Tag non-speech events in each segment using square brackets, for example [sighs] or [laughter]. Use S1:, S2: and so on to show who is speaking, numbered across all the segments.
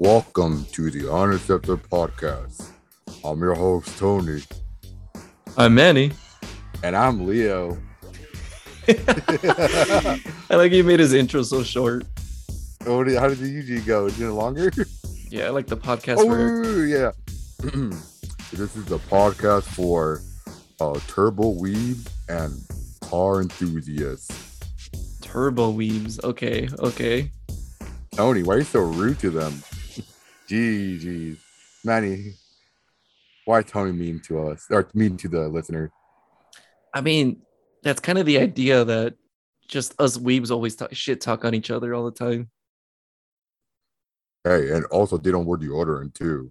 S1: Welcome to the Unaccepted Podcast. I'm your host, Tony,
S2: I'm Manny.
S1: and I'm Leo. [laughs]
S2: I like you made his intro so short.
S1: How did it usually go? Is it longer?
S2: Yeah, I like the podcast where
S1: Oh, yeah. [clears throat] this is the podcast for uh, turbo weed and car enthusiasts.
S2: turbo weaves. Okay, okay.
S1: Tony, why are you so rude to them? Gee, geez. Manny, why Tony mean to us or mean to the listener?
S2: I mean, that's kind of the idea that just us weebs always talk shit talk on each other all the time.
S1: Hey, and also they don't wear deodorant too.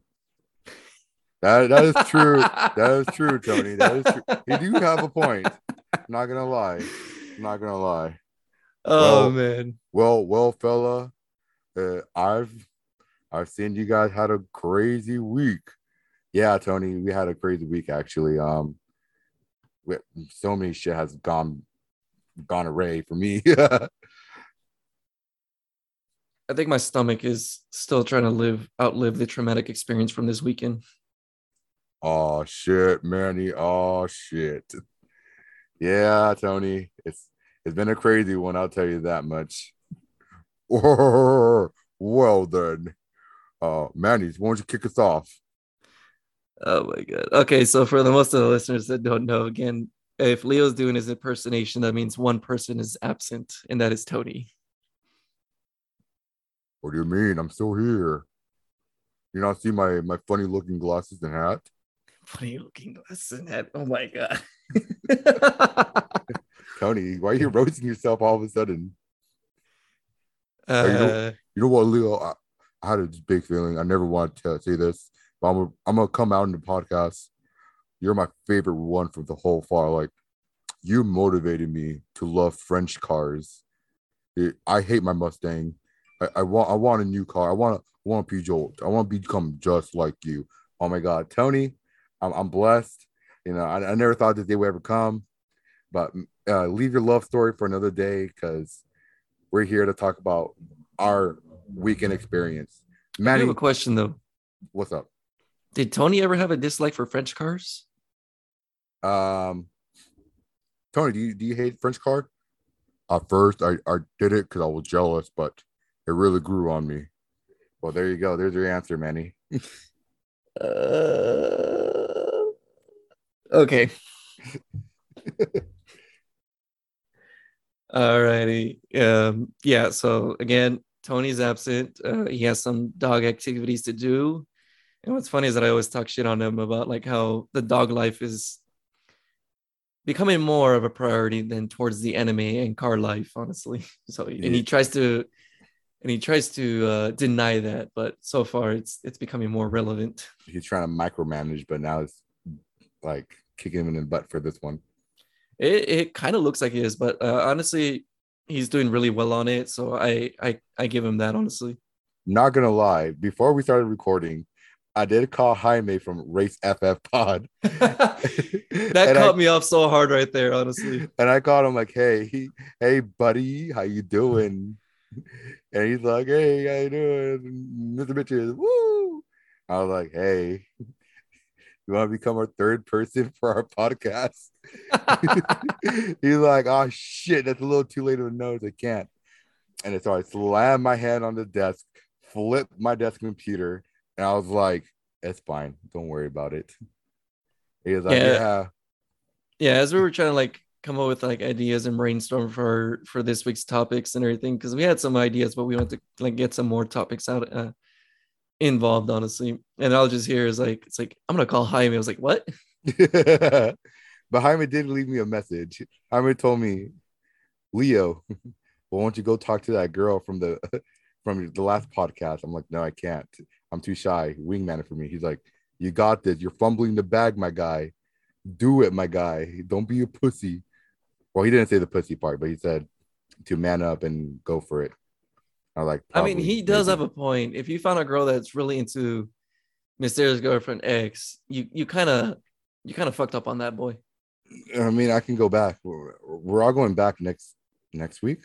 S1: That that is true. that is true, Tony. That is true. You do have a point. not gonna lie. not gonna lie.
S2: Oh
S1: Well-
S2: man.
S1: Well, well, fella, uh, I've I've seen you guys had a crazy week. Yeah, Tony, we had a crazy week actually. Um, so many shit has gone gone array for me. [laughs]
S2: I think my stomach is still trying to live outlive the traumatic experience from this weekend.
S1: oh shit, Manny. Oh shit. Yeah, Tony. It's it's been a crazy one. I'll tell you that much. [laughs] well then, uh, Manny, why don't you kick us off?
S2: Oh my god. Okay, so for the most of the listeners that don't know, again, if Leo's doing his impersonation, that means one person is absent, and that is Tony.
S1: What do you mean? I'm still here. You not see my my funny looking glasses and hat?
S2: funny looking glasses and that. Oh my god. [laughs]
S1: Tony, why are you roasting yourself all of a sudden? [laughs] you
S2: uh,
S1: know- You know what, Leo? I, I had a big feeling. I never wanted to say this, but I'm gonna, I'm gonna come out in the podcast. You're my favorite one from the whole far. Like you motivated me to love French cars. It- I hate my Mustang. I, I want I want a new car. I want to want to Peugeot. I want to become just like you. Oh my God, Tony, I'm, I'm blessed. You know, I, I never thought this day would ever come, but uh, leave your love story for another day because we're here to talk about our weekend experience.
S2: I have a question though.
S1: what's up?
S2: Did Tony ever have a dislike for French cars?
S1: Um, Tony, do you do you hate French car? At first, I I did it because I was jealous, but it really grew on me. Well, there you go. There's your answer, Manny. [laughs]
S2: Uh, okay. [laughs] Alrighty. Um, yeah, so again, Tony's absent. Uh, he has some dog activities to do. And what's funny is that I always talk shit on him about like how the dog life is becoming more of a priority than towards the anime and car life, honestly. [laughs] So and he tries to and he tries to uh, deny that, but so far it's it's becoming more relevant.
S1: He's trying to micromanage, but now it's like kicking him in the butt for this one.
S2: It it kind of looks like he is, but uh, honestly, he's doing really well on it. So I I I give him that honestly.
S1: Not gonna lie, before we started recording, I did call Jaime from Race FF Pod. [laughs]
S2: that
S1: And I-
S2: caught me off so hard right there, honestly.
S1: and I called him like, "Hey, he, hey, buddy, how you doing?" And he's like, "Hey, how you doing, Mr. Bitches?" Woo! I was like, "Hey, you want to become our third person [laughs] for our podcast?" [laughs] [laughs] he's like, "Oh shit, that's a little too late of a nose. I can't." And so I slammed my hand on the desk, flipped my desk computer, and I was like, "It's fine. Don't worry about it." He was like,
S2: Yeah.
S1: "Yeah."
S2: yeah, as we were trying to like come up with like ideas and brainstorm for for this week's topics and everything, because we had some ideas, but we wanted to like get some more topics out uh, involved, honestly. And I'll just hear is like it's like I'm gonna call Jaime. I was like, what? [laughs]
S1: but Jaime did leave me a message. Jaime told me, Leo, [laughs] well, won't you go talk to that girl from the [laughs] from the last podcast? I'm like, no, I can't. I'm too shy. Wingman it for me. He's like, you got this. You're fumbling the bag, my guy. Do it, my guy. Don't be a pussy. Well, he didn't say the pussy part, but he said to man up and go for it. I like,
S2: I mean, he does
S1: maybe.
S2: have a point. If you found a girl that's really into Mysterious Girlfriend X, you you kind of you kind of fucked up on that boy.
S1: I mean, I can go back. We're, we're all going back next next week.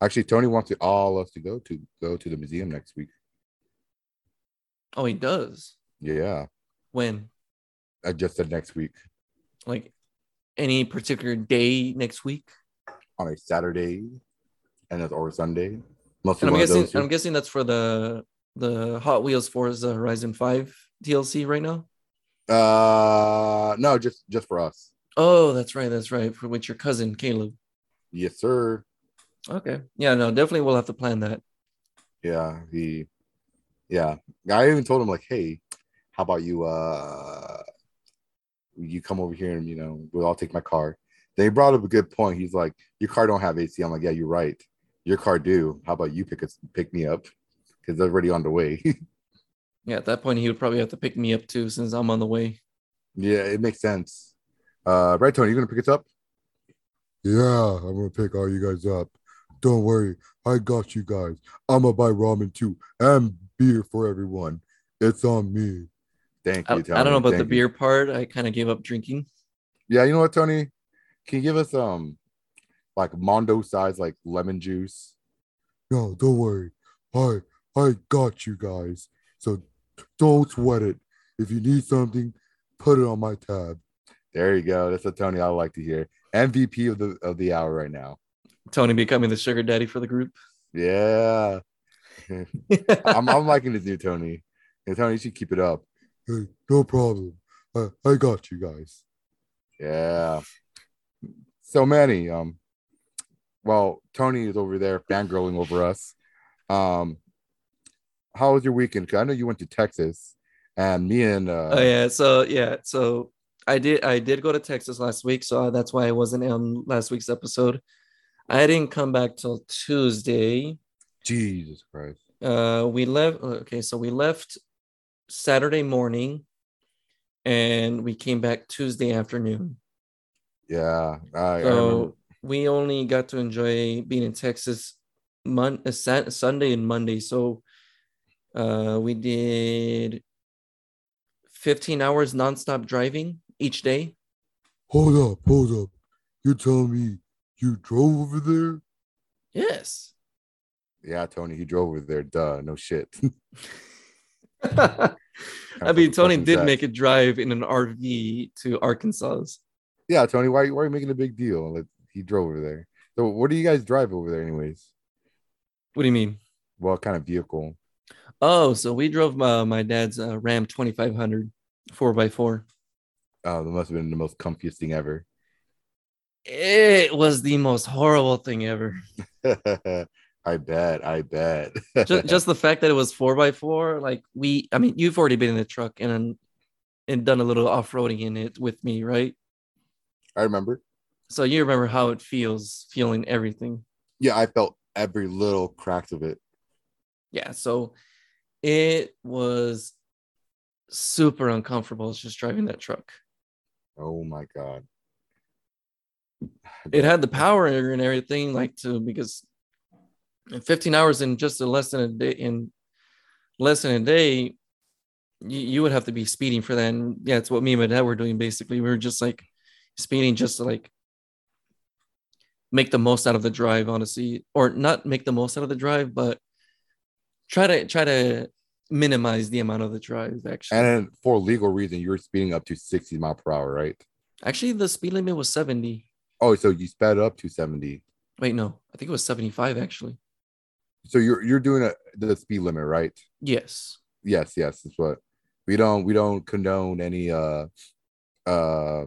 S1: Actually, Tony wants to, all of us to go to go to the museum next week.
S2: Oh, he does.
S1: Yeah,
S2: When?
S1: I just said next week
S2: Like any particular day next week?
S1: on a Saturday, and it's or Sunday.
S2: And I'm guessing. I'm guessing that's for the the Hot Wheels Forza Horizon 5 DLC right now.
S1: Uh, no, just just for us.
S2: Oh, that's right, that's right. For with your cousin Caleb.
S1: Yes, sir.
S2: Okay. Yeah, no, definitely we'll have to plan that.
S1: Yeah, he. Yeah, I even told him like, hey, how about you? Uh, you come over here and you know we'll all take my car. They brought up a good point. He's like, your car don't have AC. I'm like, yeah, you're right. Your car do. How about you pick us pick me up? Because they're already on the way. [laughs]
S2: Yeah, at that point he would probably have to pick me up too since I'm on the way.
S1: yeah, it makes sense. Uh, right, Tony, you gonna pick us up? Yeah, I'm gonna pick all you guys up. Don't worry, I got you guys. I'm gonna buy ramen too and beer for everyone. It's on me. Thank
S2: I,
S1: you.
S2: I
S1: Tony.
S2: don't know about the
S1: you.
S2: beer part. I kind of gave up drinking.
S1: Yeah, you know what, Tony? Can you give us um like Mondo size like lemon juice? No, don't worry. I I got you guys. So don't sweat it. If you need something, put it on my tab. There you go. That's a Tony I like to hear. MVP of the of the hour right now.
S2: Tony becoming the sugar daddy for the group.
S1: Yeah. [laughs] I'm I'm liking this new Tony. And Tony, you should keep it up. Hey, no problem. I, I got you guys. Yeah. So many. Um, well, Tony is over there fangirling over us. Um, how was your weekend? Cause I know you went to Texas, and me and uh,
S2: oh yeah, so yeah, so I did I did go to Texas last week, so that's why I wasn't on last week's episode. I didn't come back till Tuesday.
S1: Jesus Christ.
S2: Uh, we left. Okay, so we left Saturday morning, and we came back Tuesday afternoon.
S1: Yeah, I.
S2: So we only got to enjoy being in Texas Mon- uh, Sunday and Monday. So uh, we did 15 hours nonstop driving each day.
S1: Hold up, hold up. You're telling me you drove over there?
S2: Yes.
S1: Yeah, Tony, he drove over there. Duh, no shit. [laughs] [laughs]
S2: I mean, Tony did
S1: sad.
S2: make a drive in an RV to Arkansas.
S1: Yeah, Tony, why, why are you making a big deal? He drove over there. So, what do you guys drive over there, anyways?
S2: What do you mean?
S1: What kind of vehicle?
S2: Oh, so we drove uh, my dad's uh, Ram 2500 4x4.
S1: Oh, that must have been the most comfiest thing ever.
S2: It was the most horrible thing ever. [laughs]
S1: I bet. I bet.
S2: just, [laughs] just the fact that it was four by four, like we, I mean, you've already been in the truck and and done a little off roading in it with me, right?
S1: I remember.
S2: So you remember how it feels, feeling everything.
S1: Yeah, I felt every little crack of it.
S2: Yeah. So it was super uncomfortable just driving that truck.
S1: Oh my god.
S2: It had the power and everything, like to because 15 hours in just a less than a day in less than a day, you, you would have to be speeding for that. And yeah, it's what me and my dad were doing basically. We were just like speeding just to like make the most out of the drive, honestly, or not make the most out of the drive, but try to try to minimize the amount of the drive. Actually,
S1: And for legal reason, you were speeding up to 60 mile per hour, right?
S2: actually, the speed limit was 70.
S1: Oh, so you sped up to 70.
S2: Wait, no, I think it was 75 actually.
S1: So you're you're doing a, the speed limit, right?
S2: Yes.
S1: Yes, yes. That's what we don't we don't condone any uh uh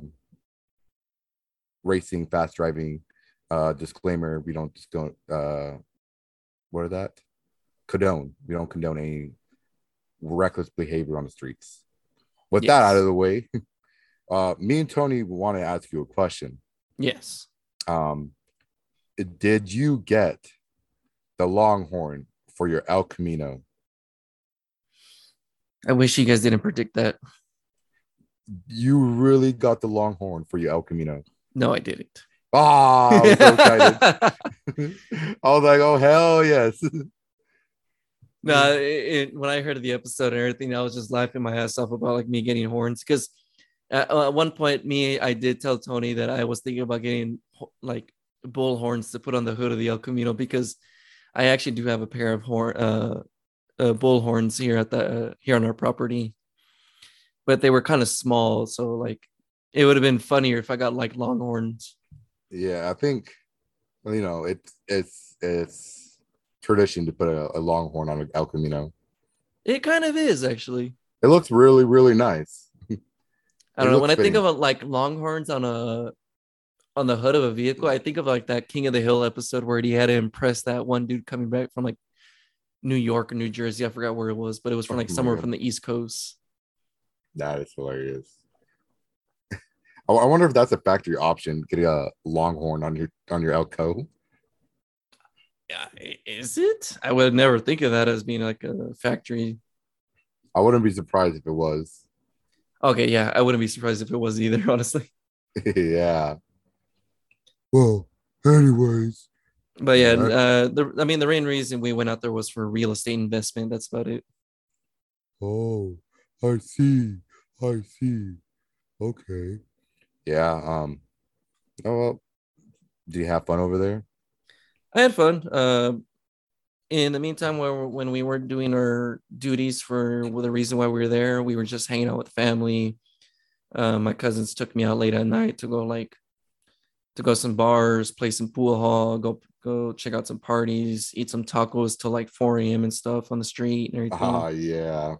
S1: racing, fast driving. Uh disclaimer, we don't just don't uh what are that? Condone. We don't condone any reckless behavior on the streets. With that out of the way, [laughs] uh me and Tony want to ask you a question.
S2: Yes.
S1: Um did you get the longhorn for your El Camino?
S2: I wish you guys didn't predict that.
S1: You really got the longhorn for your El Camino.
S2: No, I didn't.
S1: Ah, I was so excited. [laughs] I was like, oh hell yes.
S2: no, it, it- when I heard of the episode and everything, I was just laughing my ass off about like me getting horns because at, at one point, me, I did tell Tony that I was thinking about getting like bull horns to put on the hood of the El Camino because I actually do have a pair of horn, uh, uh, bullhorns here at the uh, here on our property, but they were kind of small, so like it would have been funnier if I got like longhorns.
S1: Yeah, I think you know it's it's it's tradition to put a, a longhorn on an El Camino.
S2: It kind of is actually.
S1: It looks really really nice. [laughs]
S2: I don't know. When I think of a, like longhorns on a on the hood of a vehicle, I think of like that King of the Hill episode where he had to impress that one dude coming back from like New York or New Jersey. I forgot where it was, but it was from oh like somewhere from the East Coast.
S1: That is hilarious. I wonder if that's a factory option, getting a longhorn on your on your Elco.
S2: Yeah, is it? I would never think of that as being like a factory.
S1: I wouldn't be surprised if it was.
S2: Okay, yeah, I wouldn't be surprised if it was either, [laughs] honestly. [laughs]
S1: yeah. Well, anyways.
S2: But yeah, uh, the I mean, the main reason we went out there was for real estate investment. That's about it.
S1: Oh, I see. I see. Okay. Yeah. Um. Oh well. Do you have fun over there?
S2: I had fun. Uh, in the meantime, when when we were doing our duties for the reason why we were there, we were just hanging out with family. Uh, my cousins took me out late at night to go like to go some bars, play some pool hall, go go check out some parties, eat some tacos till like 4 a.m. and stuff on the street and everything.
S1: Ah, uh, yeah.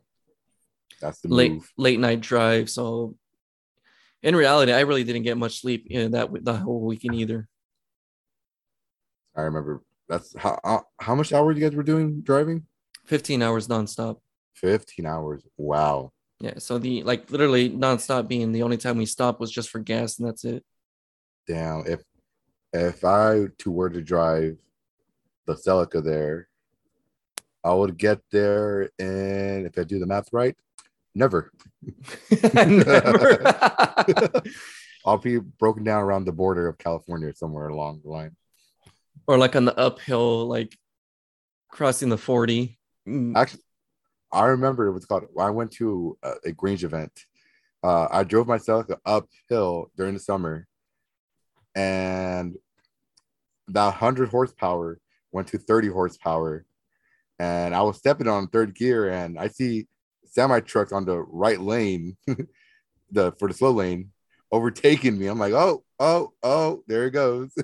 S1: That's the
S2: late
S1: move.
S2: late night drive. So in reality, I really didn't get much sleep in that the whole weekend either.
S1: I remember that's how uh, how much hours you guys were doing driving?
S2: 15 hours nonstop.
S1: 15 hours. Wow.
S2: Yeah. So the like literally nonstop being the only time we stopped was just for gas and that's it
S1: damn, if if I to were to drive the Celica there, I would get there and if I do the math right, never. never. [laughs] I'll be broken down around the border of California somewhere along the line.
S2: Or like on the uphill, like crossing the 40.
S1: Mm. Actually, I remember it was called I went to a, a Grange event. Uh, I drove myself uphill during the summer and that 100 horsepower went to 30 horsepower and i was stepping on third gear and i see semi truck on the right lane [laughs] the for the slow lane overtaking me. I'm like oh oh oh there it goes. [laughs]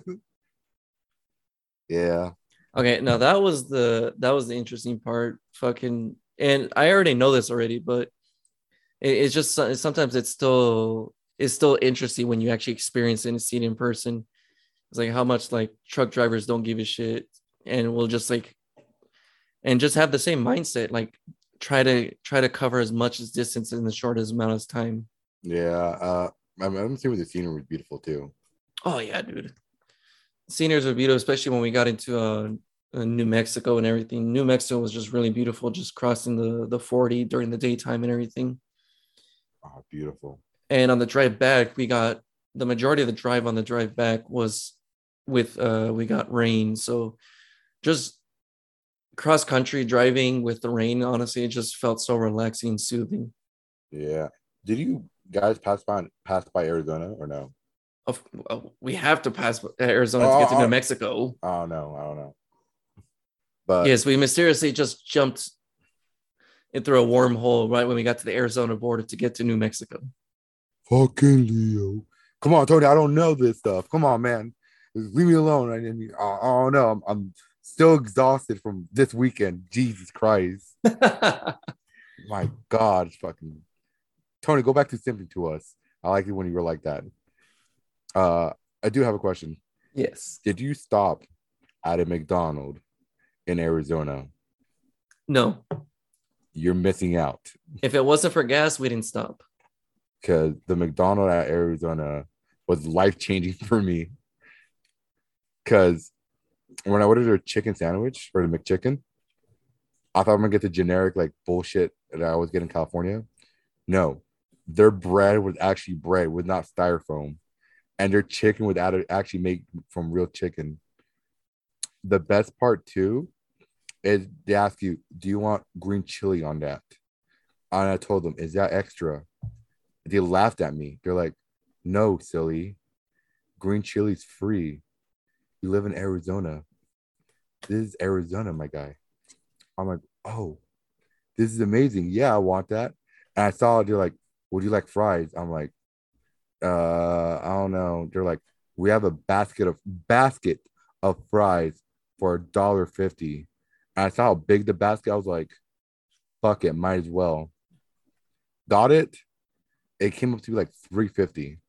S1: Yeah.
S2: Okay now that was the that was the interesting part fucking and i already know this already but it, it's just sometimes it's still it's still interesting when you actually experience it and see it in person. It's like how much like truck drivers don't give a shit and will just like and just have the same mindset, like try to try to cover as much as distance in the shortest amount of time.
S1: Yeah, uh I'm, I'm assuming the scenery was beautiful too.
S2: Oh yeah, dude. Sceneries were beautiful, especially when we got into uh, uh, New Mexico and everything. New Mexico was just really beautiful, just crossing the the 40 during the daytime and everything.
S1: Oh, beautiful.
S2: And on the drive back, we got the majority of the drive on the drive back was with uh we got rain. So just cross country driving with the rain, honestly, it just felt so relaxing and soothing.
S1: Yeah. Did you guys pass by pass by Arizona or no?
S2: Of, we have to pass Arizona oh, to get to New oh. Mexico.
S1: Oh no, I don't know. But
S2: yes, we mysteriously just jumped in through a wormhole right when we got to the Arizona border to get to New Mexico.
S1: Fucking Leo. Come on, Tony. I don't know this stuff. Come on, man. Leave me alone. I mean, I, I don't know. I'm, I'm still exhausted from this weekend. Jesus Christ. [laughs] My God, fucking Tony, go back to simping to us. I like it when you were like that. Uh, I do have a question.
S2: Yes.
S1: Did you stop at a McDonald's in Arizona?
S2: No.
S1: You're missing out.
S2: If it wasn't for gas, we didn't stop
S1: because the McDonald's at Arizona was life changing [laughs] for me. Because when I ordered a chicken sandwich or the McChicken, I thought I'm gonna get the generic like bullshit that I always get in California. No, their bread was actually bread, was not styrofoam, and their chicken was actually made from real chicken. The best part too is they ask you, "Do you want green chili on that?" And I told them, "Is that extra?" they laughed at me. They're like, no, silly. Green chili's free. We live in Arizona. This is Arizona, my guy. I'm like, oh, this is amazing. Yeah, I want that. And I saw they're like, would you like fries? I'm like, uh, I don't know. They're like, we have a basket of basket of fries for a dollar fifty. And I saw how big the basket. I was like, fuck it, might as well. Got it. It came up to be like three fifty,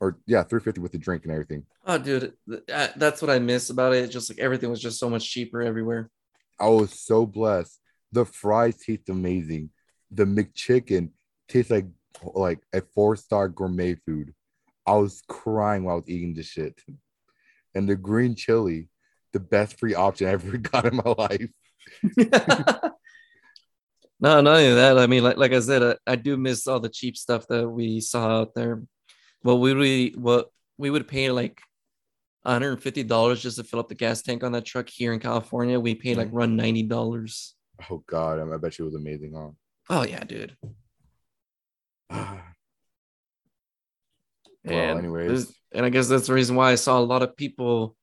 S1: or yeah, three fifty with the drink and everything.
S2: Oh, dude, that's what I miss about it. Just like everything was just so much cheaper everywhere.
S1: I was so blessed. The fries taste amazing. The McChicken tastes like like a four star gourmet food. I was crying while I was eating this shit. And the green chili, the best free option I ever [laughs] got in my life. [laughs] [laughs]
S2: no, not only that. I mean, like like I said, I, I do miss all the cheap stuff that we saw out there. Well, we really what we would pay like $150 just to fill up the gas tank on that truck here in California. We paid like run $90.
S1: Oh god, I bet you it was amazing, huh?
S2: Oh yeah, dude. [sighs]
S1: well,
S2: And
S1: anyways,
S2: this- and I guess that's the reason why I saw a lot of people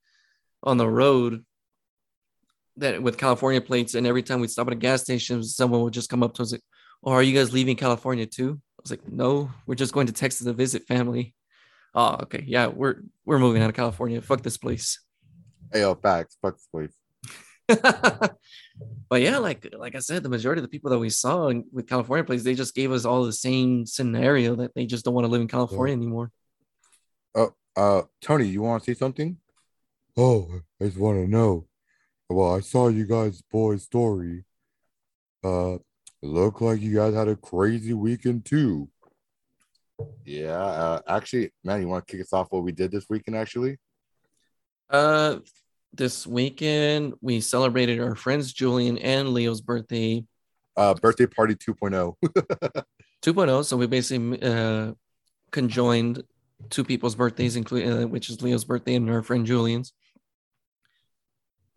S2: on the road that with California plates, and every time we stop at a gas station, someone would just come up to us like, "Oh, are you guys leaving California too?" I was like, "No, we're just going to Texas to visit family." Oh, okay, yeah, we're we're moving out of California. Fuck this place.
S1: hey, yo, facts, fuck this place. [laughs]
S2: but yeah, like like I said, the majority of the people that we saw in, with California plates, they just gave us all the same scenario that they just don't want to live in California anymore.
S1: Oh, Uh, Tony, you want to say something? Oh, I just want to know. Well, I saw you guys' boys' story. Uh, looked like you guys had a crazy weekend too. Yeah, uh, actually, man, you want to kick us off what we did this weekend? Actually,
S2: Uh, this weekend we celebrated our friends Julian and Leo's birthday
S1: uh, birthday party oh. [laughs] 2.0.
S2: 2.0. So we basically uh conjoined two people's birthdays, including uh, which is Leo's birthday and our friend Julian's.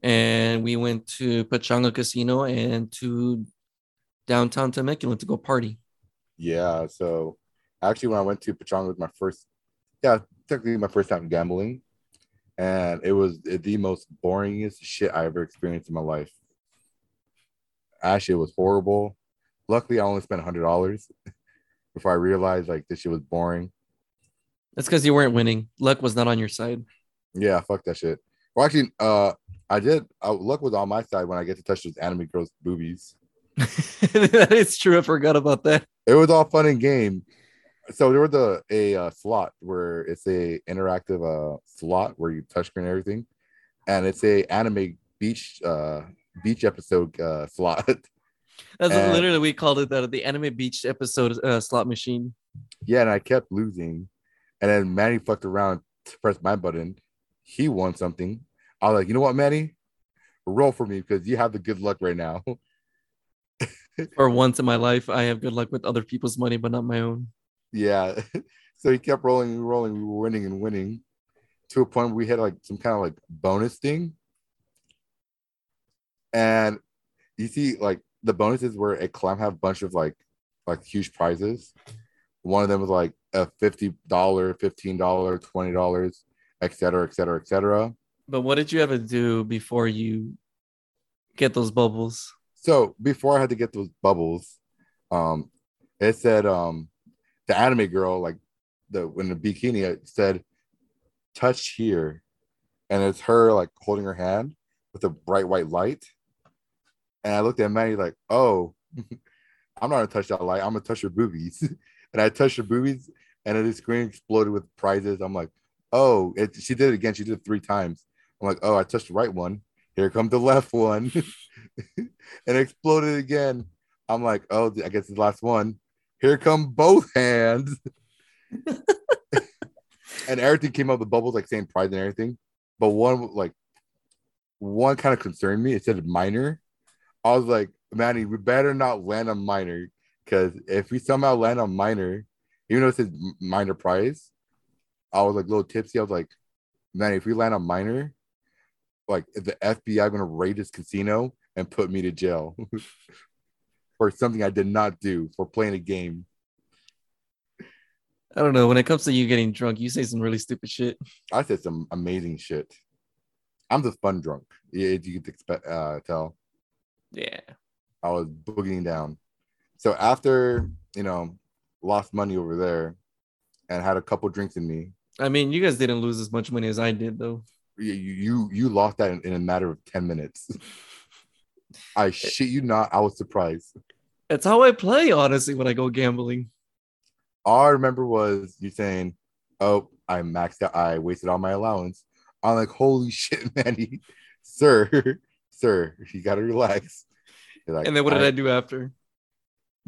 S2: And we went to Pechanga Casino and to downtown Temecula to go party.
S1: yeah, so actually, when I went to Pechanga, was my first, yeah, technically my first time gambling, and it was the most boringest shit I ever experienced in my life. Actually, it was horrible. Luckily, I only spent hundred dollars [laughs] before I realized like this shit was boring.
S2: That's because you weren't winning. Luck was not on your side.
S1: Yeah, fuck that shit. Well, actually, uh, I did. Uh, luck was on my side when I get to touch those anime girls' boobies.
S2: That is true. I forgot about that.
S1: It was all fun and game. So there was a a uh, slot where it's a interactive uh slot where you touch screen everything, and it's a anime beach uh beach episode uh [laughs] slot.
S2: That's
S1: And-
S2: literally we called it that the anime beach episode uh, slot machine.
S1: yeah, and I kept losing, and then Manny fucked around to press my button. He won something. I was like, you know what, Manny, roll for me because you have the good luck right now. [laughs]
S2: For once in my life, I have good luck with other people's money, but not my own.
S1: Yeah. [laughs] So he kept rolling and rolling. We were winning and winning to a point where we had like some kind of like bonus thing. And you see, like the bonuses were a climb have a bunch of like like huge prizes. One of them was like a $50, $15, $20, et cetera, et cetera, et cetera.
S2: But what did you ever do before you get those bubbles?
S1: So before I had to get those bubbles, um, it said um the anime girl, like the when the bikini, it said touch here. And it's her like holding her hand with a bright white light. And I looked at Manny like, oh, [laughs] I'm not gonna touch that light, I'm gonna touch your boobies. [laughs] and I touched her boobies, and the screen exploded with prizes. I'm like, oh, it, she did it again, she did it three times. I'm like, oh, I touched the right one. Here comes the left one. [laughs] and it exploded again. I'm like, oh, I guess it's the last one. Here come both hands. [laughs] and everything came out the bubbles, like saying prize and everything. But one like one kind of concerned me. It said minor. I was like, Manny, we better not land on minor. Because if we somehow land on minor, even though it says minor prize, I was like a little tipsy. I was like, Manny, if we land on minor, like the FBI gonna raid this casino and put me to jail [laughs] for something I did not do for playing a game.
S2: I don't know. When it comes to you getting drunk, you say some really stupid shit.
S1: I said some amazing shit. I'm the fun drunk. Yeah, you could expect uh tell.
S2: Yeah.
S1: I was boogieing down. So after you know, lost money over there, and had a couple drinks in me.
S2: I mean, you guys didn't lose as much money as I did, though.
S1: You you you lost that in, in a matter of ten minutes. [laughs] I shit you not. I was surprised.
S2: It's how I play, honestly, when I go gambling.
S1: All I remember was you saying, "Oh, I maxed out. I wasted all my allowance." I'm like, "Holy [laughs] shit, Manny, sir, sir, you gotta relax." Like,
S2: and then what did I, do after?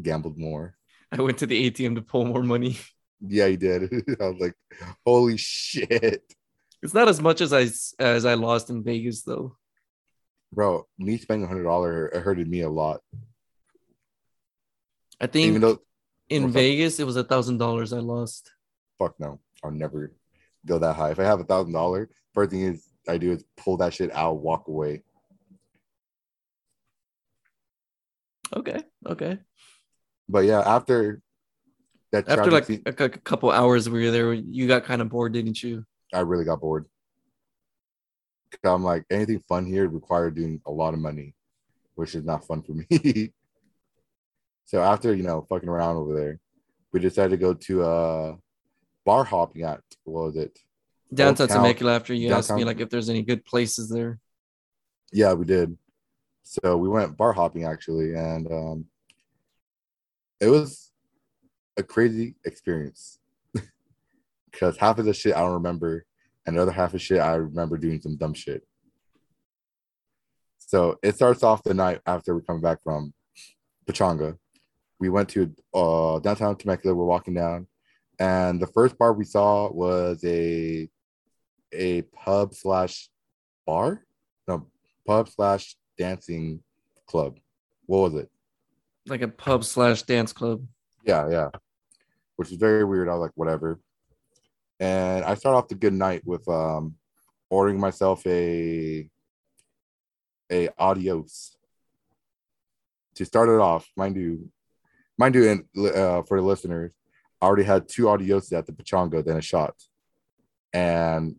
S1: Gambled more.
S2: I went to the ATM to pull more money.
S1: Yeah, you did. [laughs] I was like, "Holy shit!"
S2: It's not as much as I as I lost in Vegas, though.
S1: Bro, me spending hundred dollar hurted me a lot.
S2: I think Even though, in Vegas it was a thousand dollars I lost.
S1: Fuck no, I'll never go that high. If I have a thousand dollar, first thing is I do is pull that shit out, walk away.
S2: Okay, okay.
S1: But yeah, after
S2: that after like scene, a, a couple hours we were there, you got kind of bored, didn't you?
S1: I really got bored. I'm like, anything fun here required doing a lot of money, which is not fun for [laughs] me. so after you know fucking around over there, we decided to go to uh bar hopping at what was it?
S2: Downtown Temecula after you downtown. asked me like if there's any good places there.
S1: Yeah, we did. So we went bar hopping actually, and um it was a crazy experience because half of the shit I don't remember, and the other half of shit I remember doing some dumb shit. So it starts off the night after we come back from Pechanga. We went to uh, downtown Temecula. We're walking down, and the first bar we saw was a a pub slash bar, no pub slash dancing club. What was it?
S2: Like a pub slash dance club.
S1: Yeah, yeah. Which is very weird. I was like, whatever. And I start off the good night with um ordering myself a a adios. To start it off, mind you, mind you, and uh, for the listeners, I already had two adios at the Pechanga, then a shot, and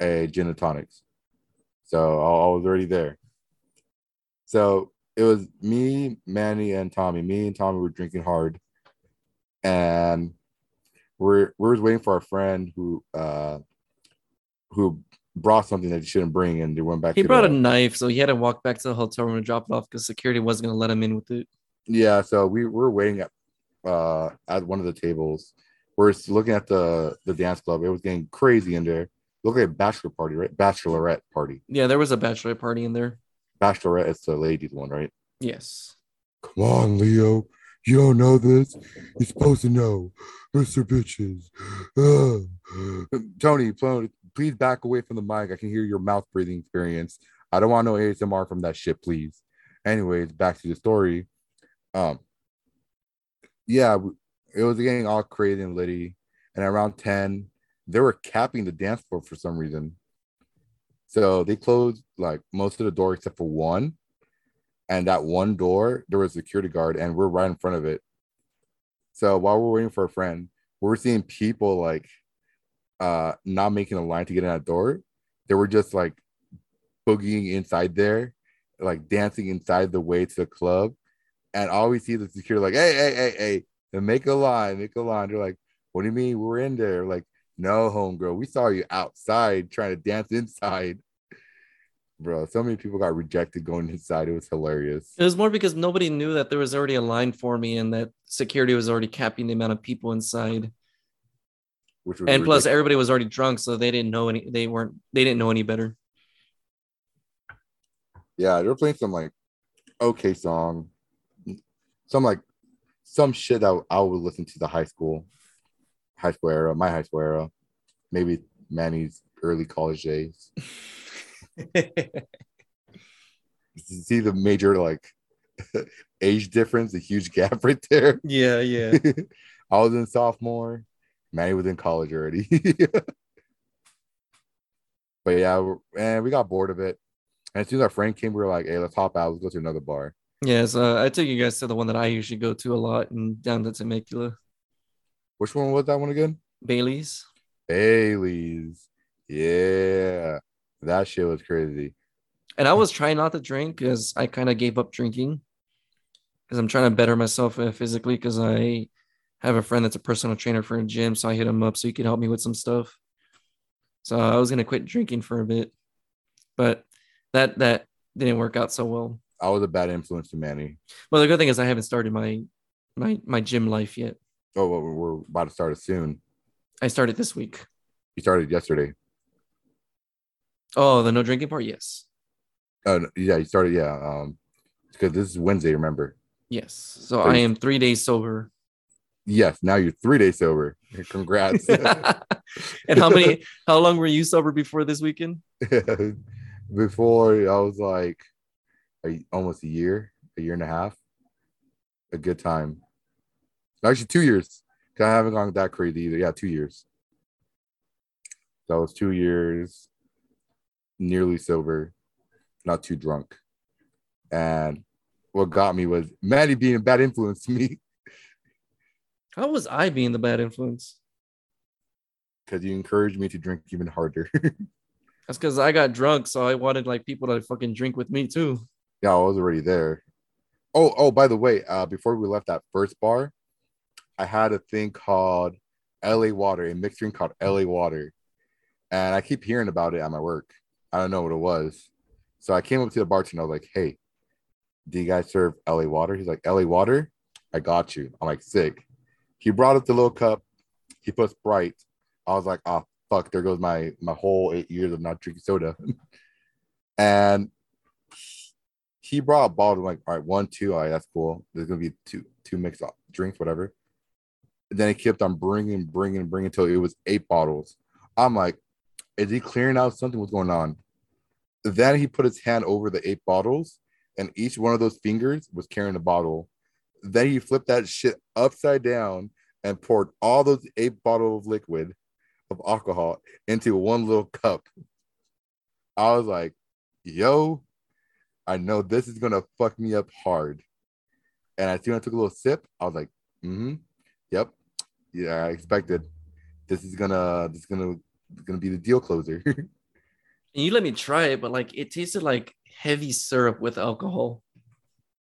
S1: a gin and tonics. So I was already there. So it was me, Manny, and Tommy. Me and Tommy were drinking hard, and we're we're waiting for our friend who uh who brought something that he shouldn't bring, and they went back.
S2: He brought the, a knife, so he had to walk back to the hotel room and drop it off because security wasn't going to let him in with it.
S1: Yeah, so we were waiting at uh at one of the tables. We're looking at the the dance club. It was getting crazy in there. Look like a bachelor party, right? Bachelorette party.
S2: Yeah, there was a bachelorette party in there.
S1: Bachelorette is the ladies one, right?
S2: Yes.
S1: Come on, Leo. You don't know this? You're supposed to know. Mr. Bitches. Tony, please back away from the mic. I can hear your mouth breathing experience. I don't want no ASMR from that shit, please. Anyways, back to the story. Um, yeah, it was getting all crazy and litty. And around 10, they were capping the dance floor for some reason. So they closed like most of the door except for one and that one door there was a security guard and we're right in front of it. So while we're waiting for a friend we're seeing people like uh not making a line to get in that door. They were just like boogieing inside there like dancing inside the way to the club. And all we see the security like hey hey hey hey and make a line make a line. They're like what do you mean? We're in there. Like no homegirl we saw you outside trying to dance [laughs] inside bro. So many people got rejected going inside. It was hilarious.
S2: It was more because nobody knew that there was already a line for me and that security was already capping the amount of people inside. Which and plus, everybody was already drunk, so they didn't know any. They weren't. They didn't know any better.
S1: Yeah, they were playing some like okay song, some like some shit that I would listen to the high school, high school era, my high school era, maybe Manny's early college days. [laughs] [laughs] see the major like [laughs] age difference, the huge gap [laughs] right there.
S2: Yeah, yeah.
S1: I was in sophomore, Manny was in college already. but yeah, and we got bored of it. And as soon as our friend came, we were like, "Hey, let's hop out. Let's go to another bar."
S2: Yeah, so I took you guys to the one that I usually go to a lot and down to Temecula.
S1: Which one was that one again?
S2: Bailey's.
S1: Bailey's. Yeah. That shit was crazy.
S2: And I was trying not to drink because I kind of gave up drinking. because I'm trying to better myself uh, physically because I have a friend that's a personal trainer for a gym, so I hit him up so he could help me with some stuff. So I was gonna quit drinking for a bit, but that that didn't work out so well.
S1: I was a bad influence to Manny.
S2: Well, the good thing is I haven't started my my my gym life yet.
S1: Oh, well, we're about to start it soon.
S2: I started this week.
S1: You started yesterday.
S2: Oh, the no drinking part, yes,
S1: Uh, yeah, you started. Yeah, um, because this is Wednesday. Remember?
S2: yes. So I am three days sober.
S1: Yes. Now you're three days sober. [laughs] Congrats. [laughs] [laughs]
S2: and how many? How long were you sober before this weekend?
S1: Before I was like a, almost a year, a year and a half. A good time. Actually, two years. I haven't gone that crazy either. Yeah, two years. That was two years, nearly sober, not too drunk. And what got me was Maddie being a bad influence to me
S2: How was I being the bad influence?
S1: because you encouraged me to drink even harder. [laughs]
S2: That's because I got drunk, so I wanted like people to fucking drink with me too.
S1: Yeah, I was already there. Oh, oh, by the way, uh, before we left that first bar, I had a thing called LA Water, a mixed drink called LA Water. And I keep hearing about it at my work. I don't know what it was. So I came up to the bartender. I was like, hey, do you guys serve LA Water? He's like, LA Water? I got you. I'm like, sick. He brought up the little cup. He put Sprite. I was like, oh, fuck, there goes my my whole eight years of not drinking soda. [laughs] and he brought a bottle. I'm like, all right, one, two, all right, that's cool. There's gonna be two, two mixed up drinks, whatever. And then he kept on bringing, bringing, bringing until it was eight bottles. I'm like, is he clearing out something? What's going on? Then he put his hand over the eight bottles, and each one of those fingers was carrying a bottle. Then he flipped that shit upside down and poured all those eight bottles of liquid of alcohol into one little cup. I was like, yo, I know this is gonna fuck me up hard. And as soon as I took a little sip, I was like, mm-hmm, yep. Yeah, I expected. This is gonna this is gonna gonna be the deal closer. [laughs]
S2: And you let me try it, but like it tasted like heavy syrup with alcohol.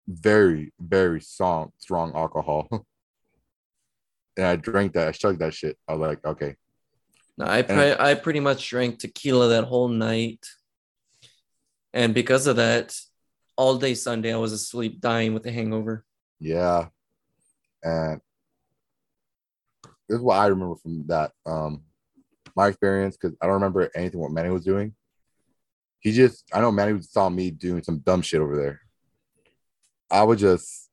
S1: very, very strong, strong alcohol. [laughs] and I drank that, I chugged that shit. I was like, okay.
S2: No, I pre- I pretty much drank tequila that whole night, and because of that, all day Sunday I was asleep, dying with a hangover.
S1: Yeah. And this is what I remember from that. Um my experience, because I don't remember anything what Manny was doing. He just I know Manny saw me doing some dumb shit over there. I was just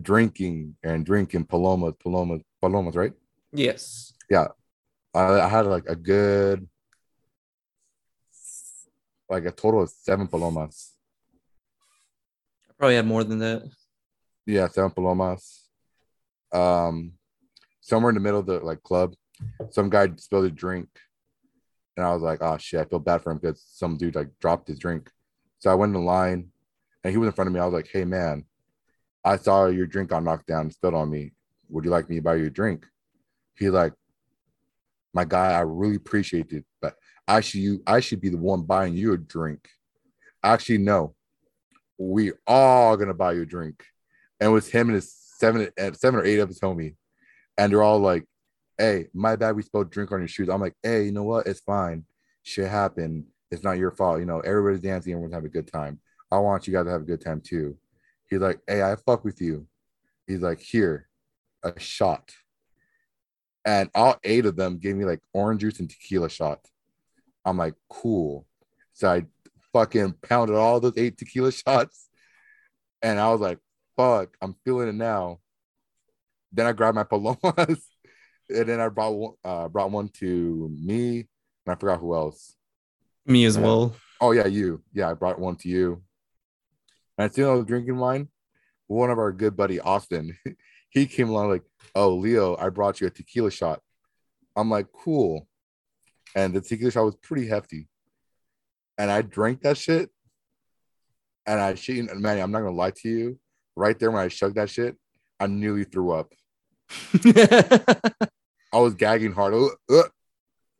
S1: drinking and drinking palomas, palomas, palomas, right?
S2: Yes.
S1: I, I had like a good like a total of seven palomas.
S2: I probably had more than that.
S1: Yeah, seven palomas. Um, somewhere in the middle of the like club, some guy spilled a drink, and I was like, "Oh shit!" I feel bad for him because some dude like dropped his drink. So I went in line, and he was in front of me. I was like, "Hey man, I saw your drink got knocked down, spilled on me. Would you like me to buy you a drink?" He like, "My guy, I really appreciate it, but I should you I should be the one buying you a drink." Actually, no. We all gonna buy you a drink and it was him and his seven and seven or eight of his homie, and they're all like, "Hey, my bad, we spilled drink on your shoes." I'm like, "Hey, you know what? It's fine. Shit happened. It's not your fault. You know, everybody's dancing, everyone's having a good time. I want you guys to have a good time too." He's like, "Hey, I fuck with you." He's like, "Here, a shot," and all eight of them gave me like orange juice and tequila shot. I'm like, "Cool." So I fucking pounded all those eight tequila [laughs] shots, and I was like fuck, I'm feeling it now. Then I grabbed my palomas, [laughs] and then I brought one, uh, brought one to me, and I forgot who else.
S2: Me as
S1: Yeah.
S2: well.
S1: Oh yeah, you. Yeah, I brought one to you. And as soon as I was drinking wine, one of our good buddy Austin, [laughs] he came along like, "Oh, Leo, I brought you a tequila shot." I'm like, "Cool," and the tequila shot was pretty hefty, and I drank that shit, and I shit, man, I'm not gonna lie to you. Right there when I chugged that shit, I nearly threw up. [laughs] I was gagging hard. Uh, uh,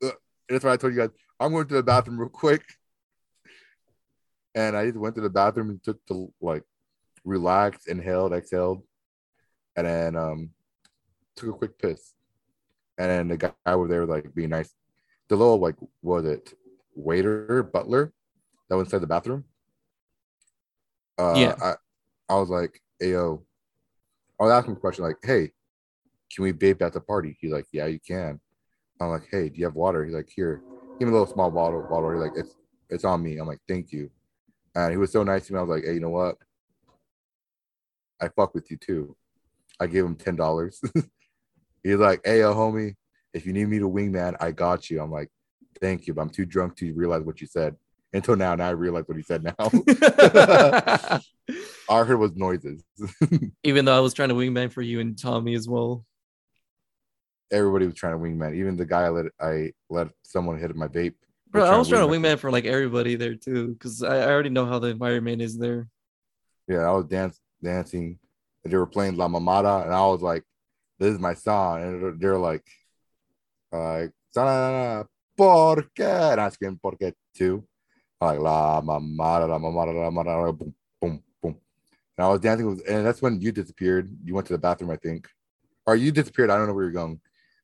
S1: uh. That's why I told you guys I'm going to the bathroom real quick. And I just went to the bathroom and took the like relaxed, inhaled, exhaled, and then um took a quick piss. And then the guy over there was like being nice. The little like what was it waiter butler that was inside the bathroom. Uh,
S2: Yeah.
S1: I, I was like, "Ayo," I was asking a question like, "Hey, can we vape at the party?" He's like, "Yeah, you can." I'm like, "Hey, do you have water?" He's like, "Here, give me a little small bottle." Bottle. He's like, "It's it's on me." I'm like, "Thank you," and he was so nice to me. I was like, "Hey, you know what? I fuck with you too." I gave him ten dollars. [laughs] He's like, "Hey, yo, homie, if you need me to wingman, I got you." I'm like, "Thank you," but I'm too drunk to realize what you said. Until now, now I realize what he said. Now all [laughs] [laughs] I heard was noises.
S2: Even though I was trying to wingman for you and Tommy as well.
S1: Everybody was trying to wingman. Even the guy I let I let someone hit my vape.
S2: Bro, I was trying to
S1: wingman.
S2: for like everybody there too, because I, I already know how the environment is there.
S1: Yeah, I was dance dancing. And they were playing La Mamada, and I was like, "This is my song," and they're, like, "Like, "Sa- por qué?" And I screamed "por qué" too. Like La Mamada, La Mamada, La Mamada, boom, boom, boom. And I was dancing, with, and that's when you disappeared. You went to the bathroom, I think, or you disappeared. I don't know where you're going.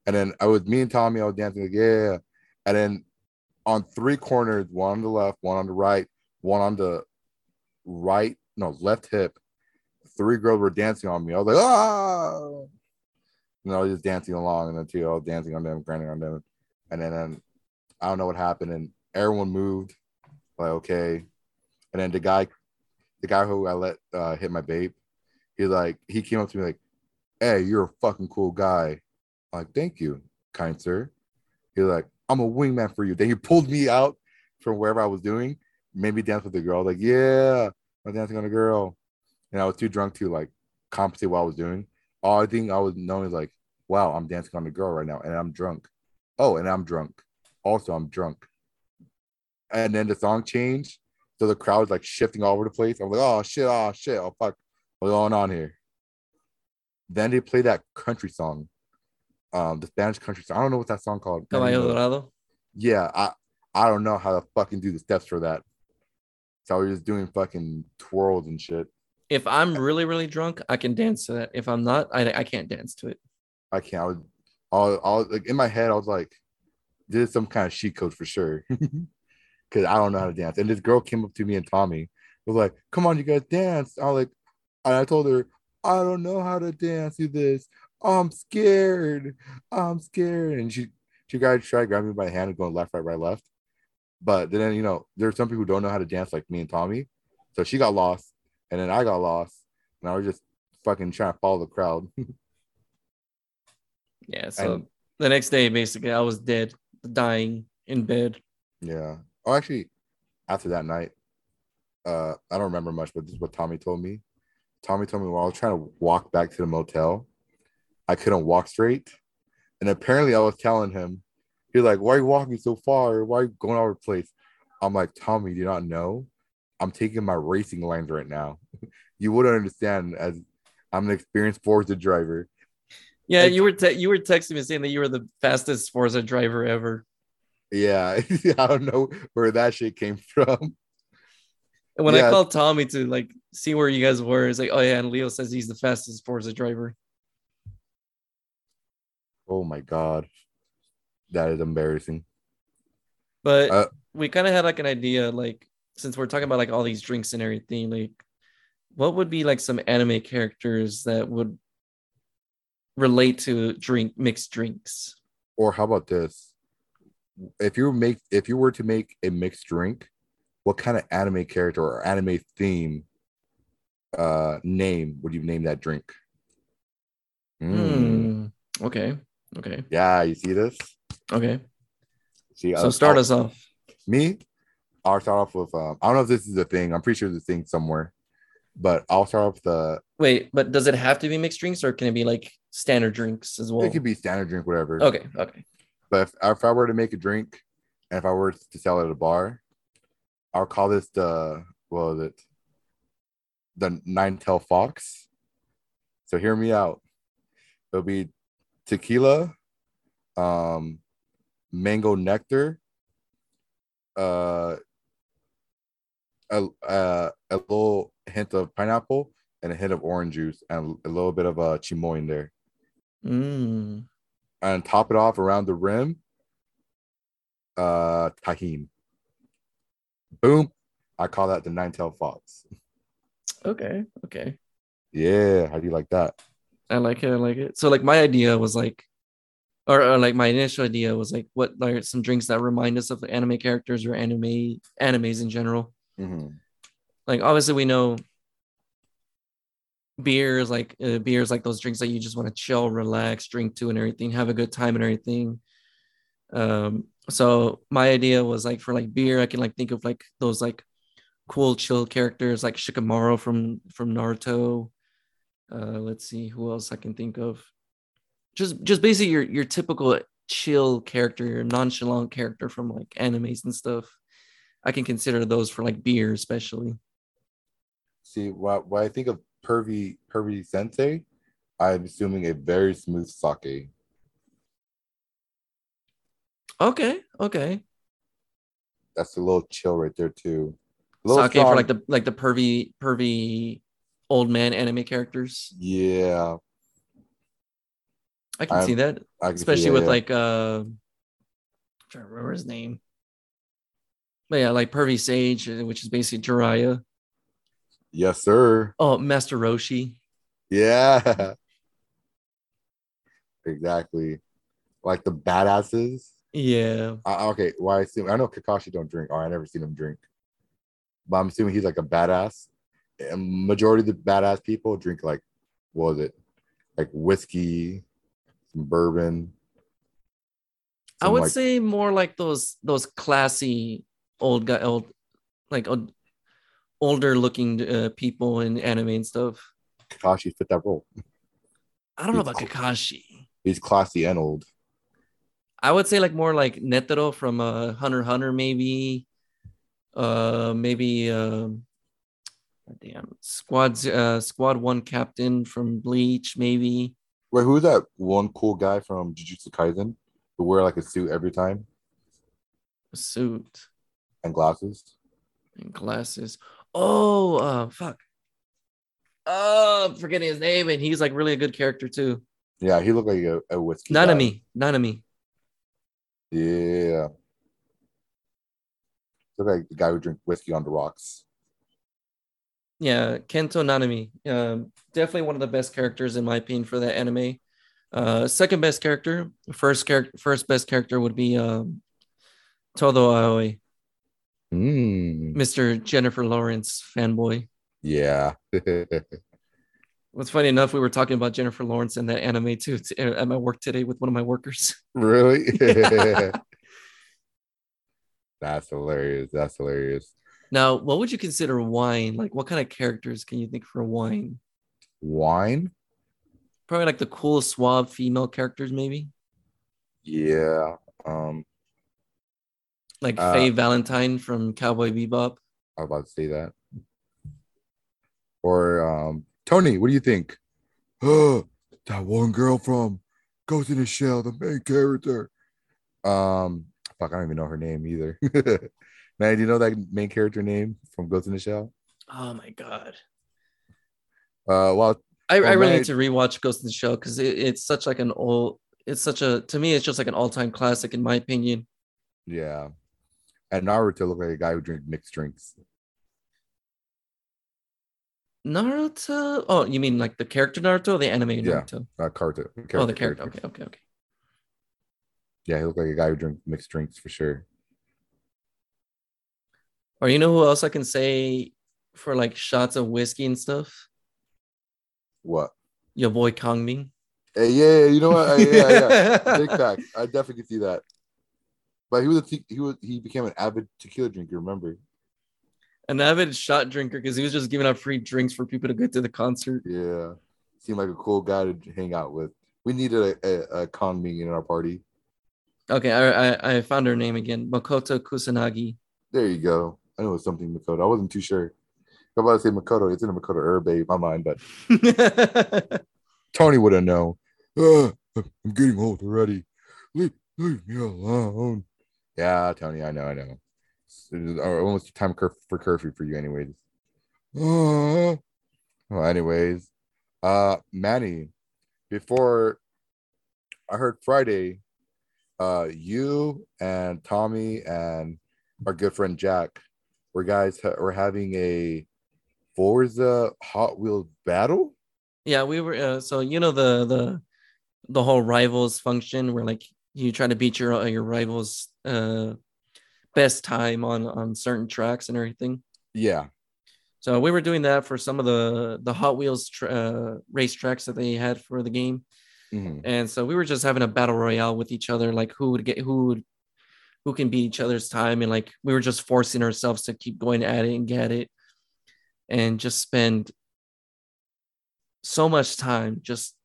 S1: And then I was me and Tommy. I was dancing like yeah, and then on three corners, one on the left, one on the right, one on the right, no left hip. Three girls were dancing on me. I was like, ah, I was just dancing along, and then two, I was dancing on them, grinding on them, and then, then I don't know what happened, and everyone moved. Like okay, and then the guy, the guy who I let uh, hit my babe, he like he came up to me like, "Hey, you're a fucking cool guy." Like, "Thank you, kind sir." He's like, "I'm a wingman for you." Then he pulled me out from wherever I was doing, made me dance with the girl. Like, yeah, I'm dancing on a girl, and I was too drunk to like compensate what I was doing. All I think I was knowing is like, "Wow, I'm dancing on a girl right now, and I'm drunk." Oh, and I'm drunk. Also, I'm drunk. And then the song changed, so the crowd was like shifting all over the place. I'm like, "Oh shit! Oh shit! Oh fuck! What's going on here?" Then they play that country song, um, the Spanish country song. I don't know what that song called.
S2: Caballo Dorado.
S1: Yeah, I I don't know how to fucking do the steps for that. So we're just doing fucking twirls and shit.
S2: If I'm really, really drunk, I can dance to that. If I'm not, I, I can't dance to it.
S1: I can't. I was, I was, I was like in my head. I was like, "This is some kind of cheat code for sure," [laughs] because I don't know how to dance. And this girl came up to me and Tommy was like, "Come on, you guys dance." I was like, and I told her, "I don't know how to dance to this. I'm scared. I'm scared." And she she tried tried grabbing me by the hand and going left, right, right, left. But then you know, there's some people who don't know how to dance like me and Tommy. So she got lost, and then I got lost, and I was just fucking trying to follow the crowd. [laughs]
S2: Yeah. So
S1: And-
S2: the next day, basically, I was dead, dying in bed.
S1: Yeah. Oh, actually, after that night, uh, I don't remember much, but this is what Tommy told me. Tommy told me while I was trying to walk back to the motel, I couldn't walk straight, and apparently I was telling him, he's like, "Why are you walking so far? Why are you going all over the place?" I'm like, Tommy, do you not know? I'm taking my racing lines right now. [laughs] you wouldn't understand as I'm an experienced Forza driver.
S2: Yeah,
S1: Like-
S2: you were te- you were texting me saying that you were the fastest Forza driver ever.
S1: Yeah, [laughs] I don't know where that shit came [laughs] from.
S2: And when I called Tommy to like see where you guys were, it's like, oh yeah, and Leo says he's the fastest Forza driver.
S1: Oh my god, that is embarrassing.
S2: But
S1: Uh,
S2: we kind of had like an idea, like since we're talking about like all these drinks and everything, like what would be like some anime characters that would relate to drink mixed drinks?
S1: Or how about this? If you make if you were to make a mixed drink, what kind of anime character or anime theme uh name would you name that drink? Mm.
S2: Hmm. Okay. Okay.
S1: Yeah, you see this?
S2: Okay.
S1: See,
S2: So
S1: I'll-
S2: start
S1: I'll-
S2: us off.
S1: me. I'll start off with um, I don't know if this is a thing. I'm pretty sure it's a thing somewhere, but I'll start off with the.
S2: Wait, but does it have to be mixed drinks or can it be like standard drinks as well?
S1: It could be standard drink, whatever.
S2: Okay. Okay.
S1: But if, if I were to make a drink and if I were to sell it at a bar, I'll call this the what was it? The nine tail fox. So hear me out. It'll be tequila, um, mango nectar, uh, a, uh, a little hint of pineapple, and a hint of orange juice and a little bit of a chamoy in there.
S2: Mm.
S1: And top it off around the rim, uh, Tajín. Boom. I call that the nine tailed fox.
S2: Okay. Okay.
S1: Yeah. How do you like that?
S2: I like it. I like it. So like my idea was like, or, or like my initial idea was like, what are some drinks that remind us of the anime characters or anime animes in general?
S1: Mhm.
S2: Like obviously we know beers like uh, beers like those drinks that you just want to chill, relax, drink to, and everything, have a good time and everything. Um, so my idea was like for like beer, I can like think of like those like cool chill characters like Shikamaru from from Naruto. Uh, let's see who else I can think of. Just just basically your your typical chill character, your nonchalant character from like animes and stuff. I can consider those for like beer, especially.
S1: See, what, what I think of pervy pervy sensei, I'm assuming a very smooth sake.
S2: Okay, okay.
S1: That's a little chill right there too.
S2: Sake for like the like the pervy pervy old man anime characters.
S1: yeah,
S2: I can
S1: I'm-
S2: see that,
S1: I can see
S2: especially
S1: that,
S2: with
S1: yeah.
S2: like uh, I'm trying to remember his name. But yeah, like Pervy Sage, uh, which is basically Jiraiya.
S1: yes, sir.
S2: Oh, Master Roshi.
S1: Yeah, [laughs] exactly. Like the badasses.
S2: Yeah.
S1: Uh, okay, well, I assume I know Kakashi don't drink. Or I never seen him drink, but I'm assuming he's like a badass. And majority of the badass people drink like, what was it, like whiskey, some bourbon.
S2: I would
S1: like-
S2: say more like those those classy old guy old like old, older looking uh, people in anime and stuff.
S1: Kakashi fit that role.
S2: I don't know about Kakashi.
S1: He's classy and old.
S2: I would say like more like Netero from uh, Hunter Hunter, maybe. Uh, maybe um, damn squad uh, squad one captain from Bleach, maybe.
S1: Wait, who's that one cool guy from Jujutsu Kaisen who wear like a suit every time
S2: A suit
S1: and glasses?
S2: and glasses. Oh, uh, fuck. Oh, I'm forgetting his name, and he's like really a good character too.
S1: Yeah, he looked like a, a whiskey. guy.
S2: Nanami, Nanami.
S1: Yeah. Look like the guy who drink whiskey on the rocks.
S2: Yeah, Kento Nanami. Um, definitely one of the best characters in my opinion for that anime. Uh, second best character, first character, first best character would be um, Todo Aoi,
S1: Mm,
S2: Mr. Jennifer Lawrence fanboy.
S1: yeah. [laughs]
S2: What's funny enough, we were talking about Jennifer Lawrence in that anime too t- at my work today with one of my workers. [laughs]
S1: really? [laughs] That's hilarious. That's hilarious.
S2: Now, what would you consider wine? Like, what kind of characters can you think for wine?
S1: Wine?
S2: Probably like the cool, suave female characters, maybe
S1: Yeah. Um,
S2: like
S1: Uh,
S2: Faye Valentine from Cowboy Bebop.
S1: I was about to say that. Or um, Tony, what do you think? Oh, [gasps] that one girl from Ghost in the Shell, the main character. Um, fuck, I don't even know her name either. [laughs] Man, do you know that main character name from Ghost in the Shell?
S2: Oh my god.
S1: Uh, well,
S2: I, I really
S1: man-
S2: need to rewatch Ghost in the Shell because it, it's such like an old it's such a to me it's just like an all-time classic in my opinion.
S1: yeah. And Naruto looked like a guy who drank mixed drinks.
S2: Naruto. Oh, you mean like the character Naruto or the anime
S1: Yeah,
S2: Naruto?
S1: Uh, Carter.
S2: oh, the character. Okay, okay, okay.
S1: Yeah, he looked like a guy who drank mixed drinks for sure.
S2: Or you know who else I can say for like shots of whiskey and stuff?
S1: What?
S2: Your boy Kangming.
S1: Hey, yeah, you know what? Uh, yeah, yeah. [laughs] Big fact. I definitely see that. But he was a te- he was he became an avid tequila drinker. Remember?
S2: An avid shot drinker because he was just giving out free drinks for people to go to the concert.
S1: Yeah, seemed like a cool guy to hang out with. We needed a, a, a con meeting in our party.
S2: Okay, I, I I found her name again. Makoto Kusanagi.
S1: There you go. I know it was something Makoto. I wasn't too sure. I'm about to say Makoto. It's in a Makoto in my mind, but [laughs] Tony would have known. "Ugh, I'm getting old already. Leave, leave me alone. Yeah, Tony, I know, I know. It's almost time cur- for curfew for you, anyways. Uh, Well, anyways, uh, Manny, before I heard Friday, uh, you and Tommy and our good friend Jack, were guys ha- were having a Forza Hot Wheels battle.
S2: Yeah, we were. Uh, so you know the the the whole rivals function where like you try to beat your uh, your rivals uh best time on on certain tracks and everything.
S1: Yeah,
S2: So we were doing that for some of the the Hot Wheels tra- uh, race tracks that they had for the game,
S1: Mhm.
S2: and so we were just having a battle royale with each other, like who would get who would who can beat each other's time, and like we were just forcing ourselves to keep going at it and get it, and just spend so much time just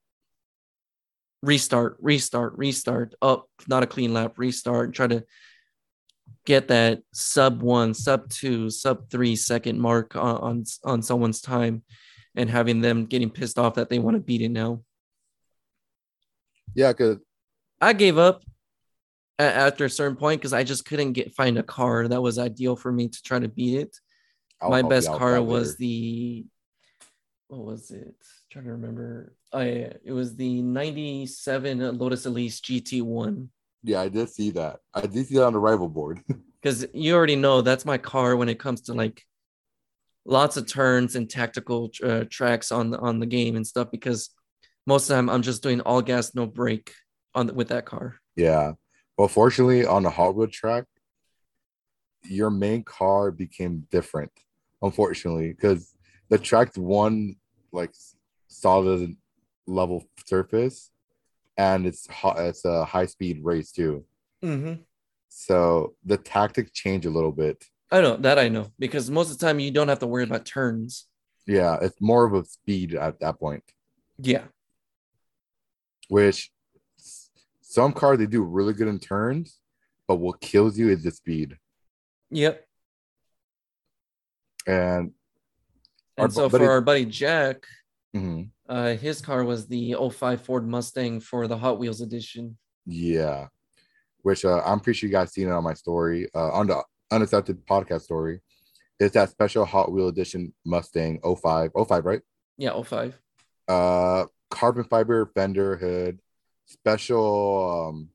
S2: restart, restart, restart, up, not a clean lap, restart, and try to get that sub one, sub two, sub three second mark on, on, on someone's time and having them getting pissed off that they want to beat it now.
S1: yeah, because
S2: I gave up after a certain point because I just couldn't get find a car that was ideal for me to try to beat it. My best car was the what was it? trying to remember. I it was the 97 Lotus Elise GT1.
S1: yeah, I did see that. I did see that on the rival board. [laughs]
S2: because you already know that's my car when it comes to like lots of turns and tactical uh, tracks on the, on the game and stuff because most of the time I'm just doing all gas no brake on with that car.
S1: yeah, well, fortunately, on the Wheel track, your main car became different. Unfortunately, because the track's one like solid level surface, and it's hot. It's a high speed race too.
S2: Mm-hmm.
S1: So the tactics change a little bit.
S2: I know that I know because most of the time you don't have to worry about turns.
S1: Yeah, it's more of a speed at that point,
S2: Yeah.
S1: which some cars they do really good in turns, but what kills you is the speed.
S2: Yep.
S1: And Our
S2: And so
S1: buddy-
S2: for our buddy Jack,
S1: mhm,
S2: uh, his car was the 05 Ford Mustang for the Hot Wheels edition.
S1: yeah, which uh, I'm pretty sure you guys seen it on my story, uh, on the unaccepted podcast story. It's that special Hot Wheel edition Mustang 05, 05, right?
S2: Yeah, 05.
S1: uh carbon fiber fender hood special um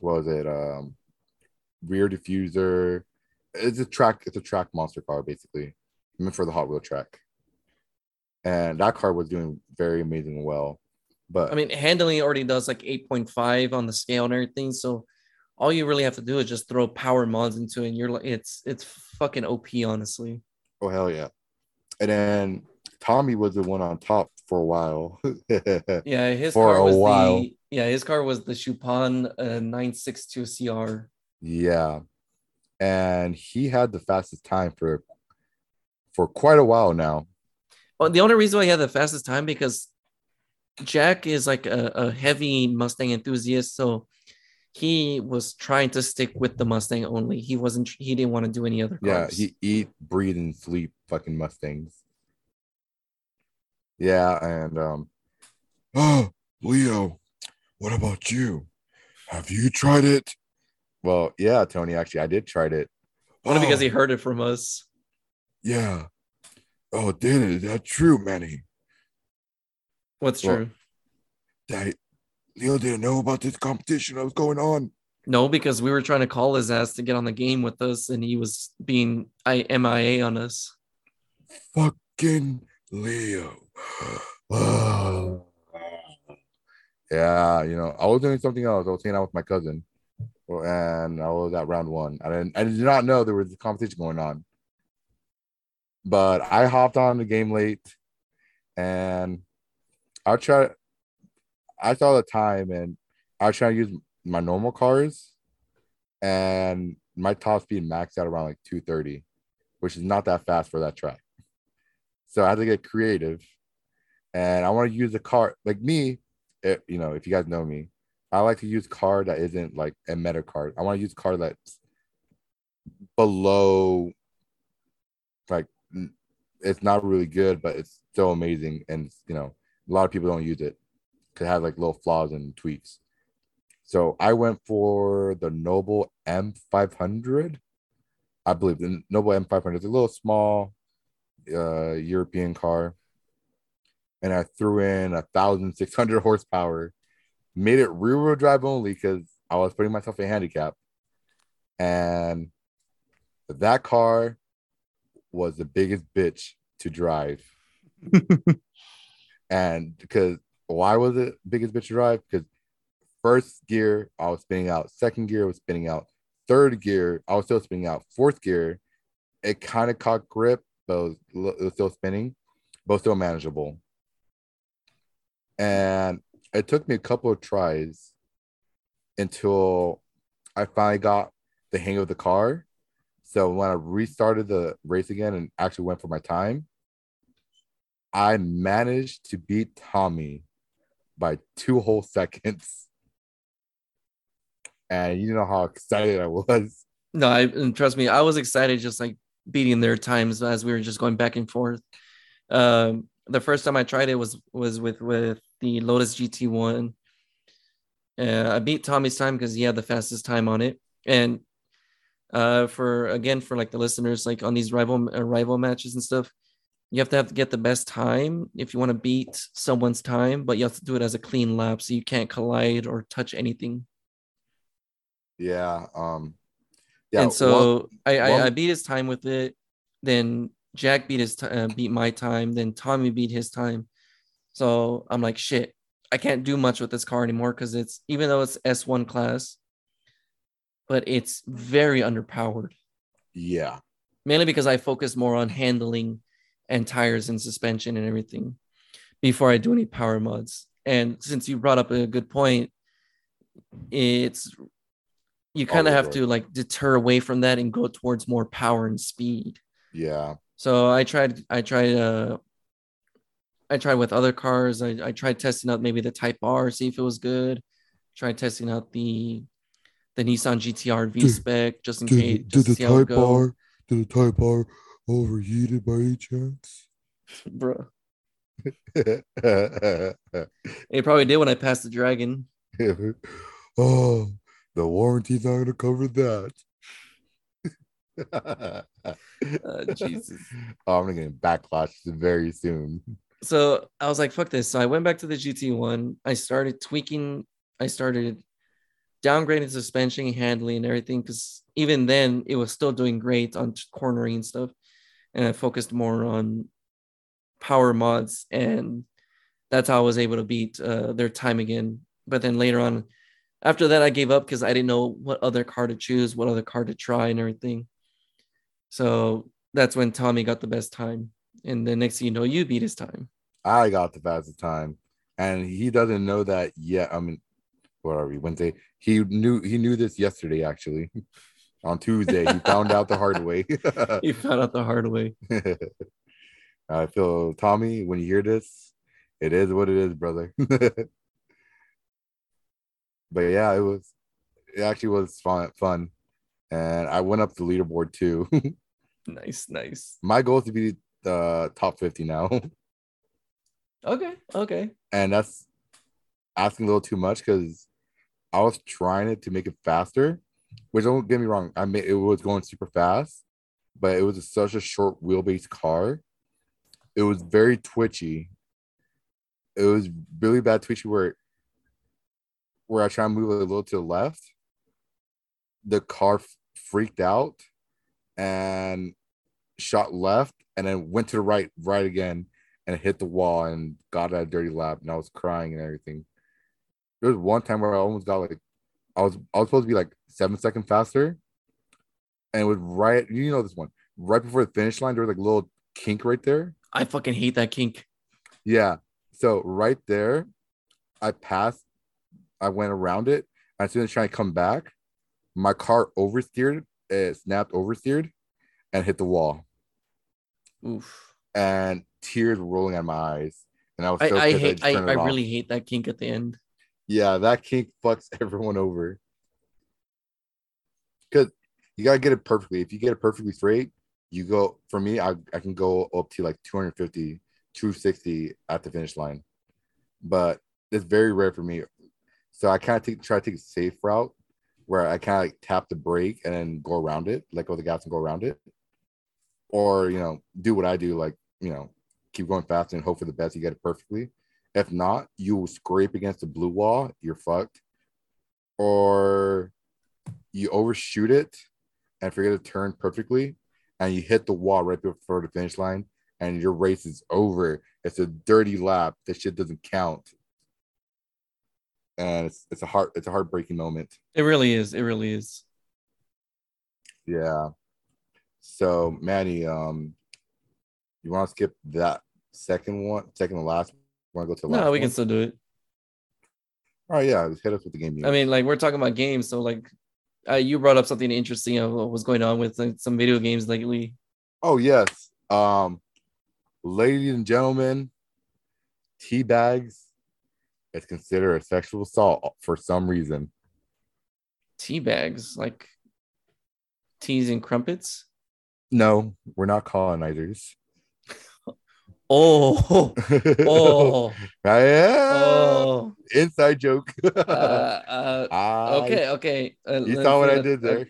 S1: what was it um rear diffuser it's a track it's a track monster car basically meant for the hot wheel track and that car was doing very amazing well but
S2: I mean, handling already does like 8.5 on the scale and everything. So all you really have to do is just throw power mods into it. And you're like, it's it's fucking OP, honestly.
S1: oh hell yeah and then tommy was the one on top for a while [laughs]
S2: Yeah, his
S1: For
S2: car was
S1: while.
S2: the yeah, his car was the Schuppan uh, 962 CR.
S1: yeah and he had the fastest time for for quite a while now
S2: Well, the only reason why he had the fastest time because Jack is like a, a heavy Mustang enthusiast, so he was trying to stick with the Mustang only. He wasn't. He didn't want to do any other Cars.
S1: Yeah, he eat, breathe, and sleep fucking Mustangs. Yeah, and um Oh, [gasps] Leo, what about you? Have you tried it? Well, yeah, Tony, actually, I did try it.
S2: only because
S1: Oh,
S2: he heard it from us.
S1: yeah. Oh, did it? Is that true, Manny?
S2: What's
S1: Well-
S2: true?
S1: That Leo didn't know about this competition that was going on.
S2: No, because we were trying to call his ass to get on the game with us, and he was being I MIA on us.
S1: Fucking Leo. [sighs] Yeah, you know, I was doing something else. I was hanging out with my cousin, and I was at round one. I didn't, I did not know there was a competition going on. But I hopped on the game late, and I tried. I saw the time, and I was trying to use my normal cars, and my top speed maxed out around like 230, which is not that fast for that track. So I had to get creative, and I want to use a car like me. It, you know, if you guys know me, I like to use car that isn't like a meta card. I want to use car that's below, like it's not really good, but it's still amazing, and you know, a lot of people don't use it because it has like little flaws and tweaks. So I went for the Noble M500. I believe the Noble M500 is a little small uh European car. and I threw in a thousand six hundred horsepower, made it rear wheel drive only because I was putting myself in handicap, and that car was the biggest bitch to drive. [laughs] and because why was it biggest bitch to drive? Because first gear I was spinning out, second gear was spinning out, third gear I was still spinning out, fourth gear it kind of caught grip, was, still spinning, but still manageable. And it took me a couple of tries until I finally got the hang of the car. So when I restarted the race again and actually went for my time, I managed to beat Tommy by two whole [laughs] seconds. And you know how excited I was.
S2: No, I and trust me, I was excited just like beating their times as we were just going back and forth. Um, the first time I tried it was was with with the Lotus GT1. Uh, I beat Tommy's time because he had the fastest time on it, and uh, for again for like the listeners, like on these rival uh, rival matches and stuff, you have to have to get the best time if you want to beat someone's time, but you have to do it as a clean lap, so you can't collide or touch anything.
S1: Yeah. Um.
S2: Yeah. And so I, I, I beat his time with it. Then Jack beat his t- uh, beat my time. Then Tommy beat his time. So I'm like, shit, I can't do much with this car anymore because it's even though it's S1 class, but it's very underpowered.
S1: Yeah.
S2: Mainly because I focus more on handling and tires and suspension and everything before I do any power mods. And since you brought up a good point, it's you kind of have to like deter away from that and go towards more power and speed.
S1: Yeah.
S2: So I tried I tried uh I tried with other cars. I, I tried testing out maybe the Type R, see if it was good. Tried testing out the the Nissan GTR V spec just in
S1: did,
S2: case.
S1: Did the Type R did the Type R overheated by any chance? [laughs]
S2: Bro. [laughs] it probably did when I passed the dragon. [laughs]
S1: oh, the warranty's not gonna cover that. [laughs]
S2: uh, Jesus.
S1: Oh, I'm gonna get backlash very soon.
S2: So I was like, fuck this. So I went back to the GT1. I started tweaking, I started downgrading suspension, handling, and everything. Because even then, it was still doing great on cornering and stuff. And I focused more on power mods, and that's how I was able to beat uh, their time again. But then later on, after that, I gave up because I didn't know what other car to choose, what other car to try, and everything. So that's when Tommy got the best time. And the next thing you know, you beat his time.
S1: I got the fastest time. And he doesn't know that yet. I mean, what are we, Wednesday? He knew he knew this yesterday, actually. [laughs] On Tuesday, he found out the hard way. [laughs]
S2: he found out the hard way. [laughs]
S1: I feel Tommy, when you hear this, it is what it is, brother. But yeah, it was it actually was fun fun. And I went up the leaderboard too. [laughs]
S2: nice, nice.
S1: My goal is to be the top 50 now. [laughs]
S2: okay, okay.
S1: And that's asking a little too much because I was trying it to make it faster, which don't get me wrong, I made it was going super fast, but it was a, such a short wheelbase car. It was very twitchy. It was really bad twitchy where where I try to move a little to the left. The car freaked out and shot left and then went to the right, right again, and hit the wall and got a dirty lap. And I was crying and everything. There was one time where I almost got like, I was I was supposed to be like seven seconds faster, and it was right. You know this one right before the finish line. There was like a little kink right there.
S2: I fucking hate that kink.
S1: Yeah. So right there, I passed. I went around it. As soon as trying to come back, my car oversteered. It snapped oversteered, and hit the wall.
S2: Oof.
S1: And tears were rolling out my eyes. And I was so
S2: I, I hate I, I really hate that kink at the end.
S1: Yeah, that kink fucks [laughs] everyone over. Cause you gotta get it perfectly. If you get it perfectly straight, you go for me, I, I can go up to like 250, 260 at the finish line. But it's very rare for me. So I kind of take try to take a safe route where I kind of like tap the brake and then go around it, let go of the gas and go around it or you know do what I do, like you know keep going fast and hope for the best. You get it perfectly. If not, you will scrape against the blue wall. You're fucked. Or you overshoot it and forget to turn perfectly, and you hit the wall right before the finish line, and your race is over. It's a dirty lap. This shit doesn't count. And it's it's a heart it's a heartbreaking moment.
S2: It really is. It really is.
S1: Yeah. So Manny, um, you want to skip that second one, second to last? Want to go to the last?
S2: No, we
S1: one?
S2: can still do it.
S1: All right, yeah, just hit us with the game.
S2: I mean, like we're talking about games, so like uh, you brought up something interesting of what was going on with like, some video games lately.
S1: oh yes, um, ladies and gentlemen, tea bags is considered a sexual assault for some reason.
S2: Tea bags, like teas and crumpets.
S1: No, we're not colonizers. [laughs]
S2: Oh, [laughs] oh, oh.
S1: inside joke.
S2: Uh, uh, [laughs]
S1: Ah,
S2: okay, okay. Uh,
S1: you saw what I did there.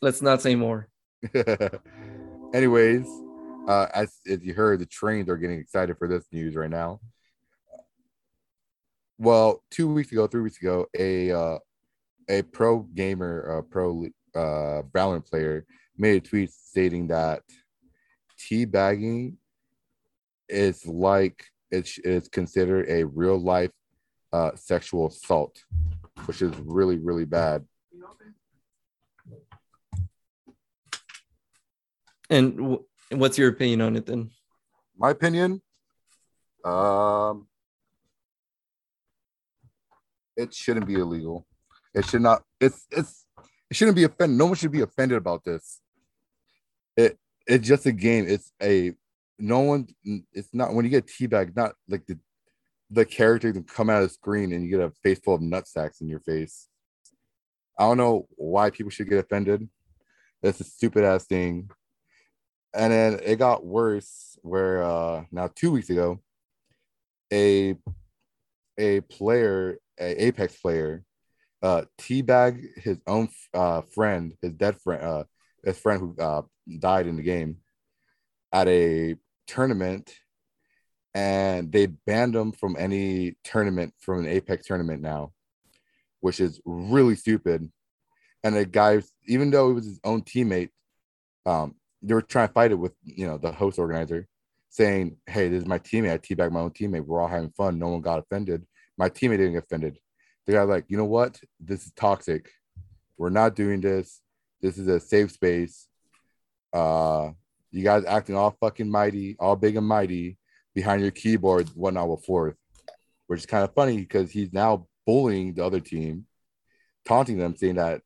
S2: Let's not say more.
S1: Anyways, uh, as, as you heard, the trains are getting excited for this news right now. Well, two weeks ago, three weeks ago, a uh, a pro gamer, uh, pro uh, Valorant player, made a tweet stating that teabagging is like it's is considered a real life uh, sexual assault, which is really really bad.
S2: And w- what's your opinion on it then?
S1: my opinion um it shouldn't be illegal. It should not it's it's it shouldn't be offended no one should be offended about this. It it's just a game. It's a no one it's not when you get teabag not like the the character can come out of the screen and you get a face full of nut sacks in your face. I don't know why people should get offended. That's a stupid ass thing. And then it got worse where uh now two weeks ago a a player a apex player uh teabag his own uh friend his dead friend uh his friend who uh died in the game at a tournament. And they banned him from any tournament from an apex tournament now which is really stupid. And the guy even though it was his own teammate um they were trying to fight it with you know the host organizer saying hey this is my teammate. I teabag my own teammate. We're all having fun. No one got offended my teammate didn't get offended. The guy like you know what? This is toxic. We're not doing this. This is a safe space. Uh you guys acting all fucking mighty all big and mighty behind your keyboard whatnot with fourth which is kind of funny because he's now bullying the other team taunting them saying that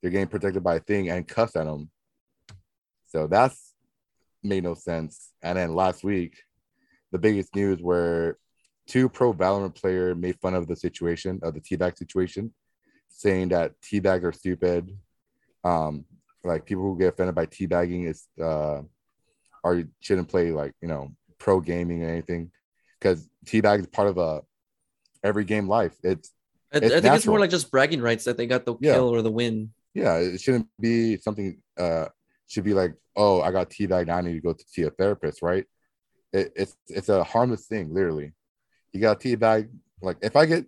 S1: they're getting protected by a thing and cuss at them. So that's made no sense. And then last week, the biggest news where two pro Valorant player made fun of the situation of the teabag situation, saying that teabags are stupid. Um, like people who get offended by teabagging is uh or shouldn't play like you know pro gaming or anything because teabag is part of a every game life. It's
S2: I, I
S1: It's
S2: think it's more like just bragging rights that they got the
S1: Yeah.
S2: kill or the win.
S1: yeah, it shouldn't be something uh should be like, oh, I got teabagged. now I need to go to see a therapist, right? It, it's it's a harmless thing, literally. You got a teabag, like if I get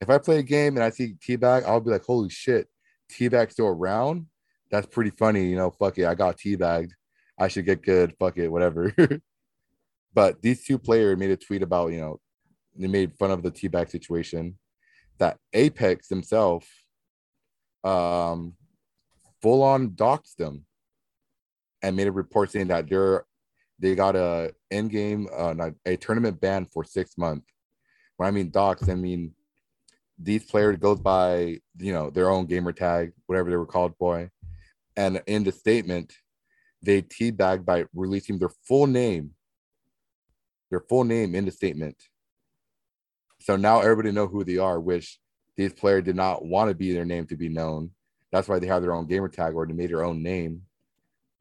S1: if I play a game and I see teabag, I'll be like, holy shit, teabag still around. That's pretty funny, you know. Fuck it, I got teabagged. I should get good. Fuck it, whatever. [laughs] but these two players made a tweet about, you know, they made fun of the teabag situation. That Apex himself, um full on doxed them and made a report saying that they're they got a end game uh a tournament ban for six months. When i mean dox, i mean these players goes by you know their own gamer tag whatever they were called boy. and in the statement they teabagged by releasing their full name their full name in the statement. So now everybody know who they are which these players did not want to be their name to be known. That's why they have their own gamer tag or they made their own name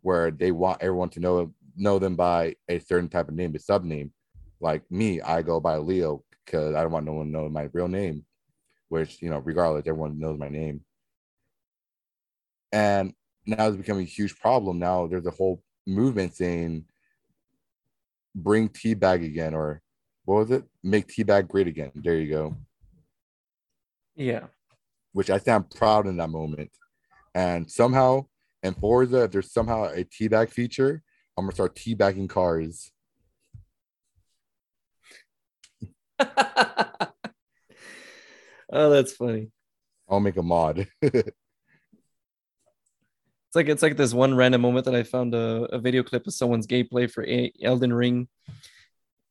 S1: where they want everyone to know know them by a certain type of name, a sub name. Like me, I go by Leo because I don't want no one to know my real name, which you know, regardless, everyone knows my name. And now it's becoming a huge problem. Now there's a whole movement saying bring teabag again, or what was it? Make teabag great again. There you go.
S2: Yeah.
S1: Which I stand proud in that moment. And somehow in Forza, if there's somehow a teabag feature, I'm gonna start teabagging cars. [laughs]
S2: oh, that's funny.
S1: I'll make a mod. [laughs]
S2: It's like it's like this one random moment that I found a, a video clip of someone's gameplay for a- Elden Ring,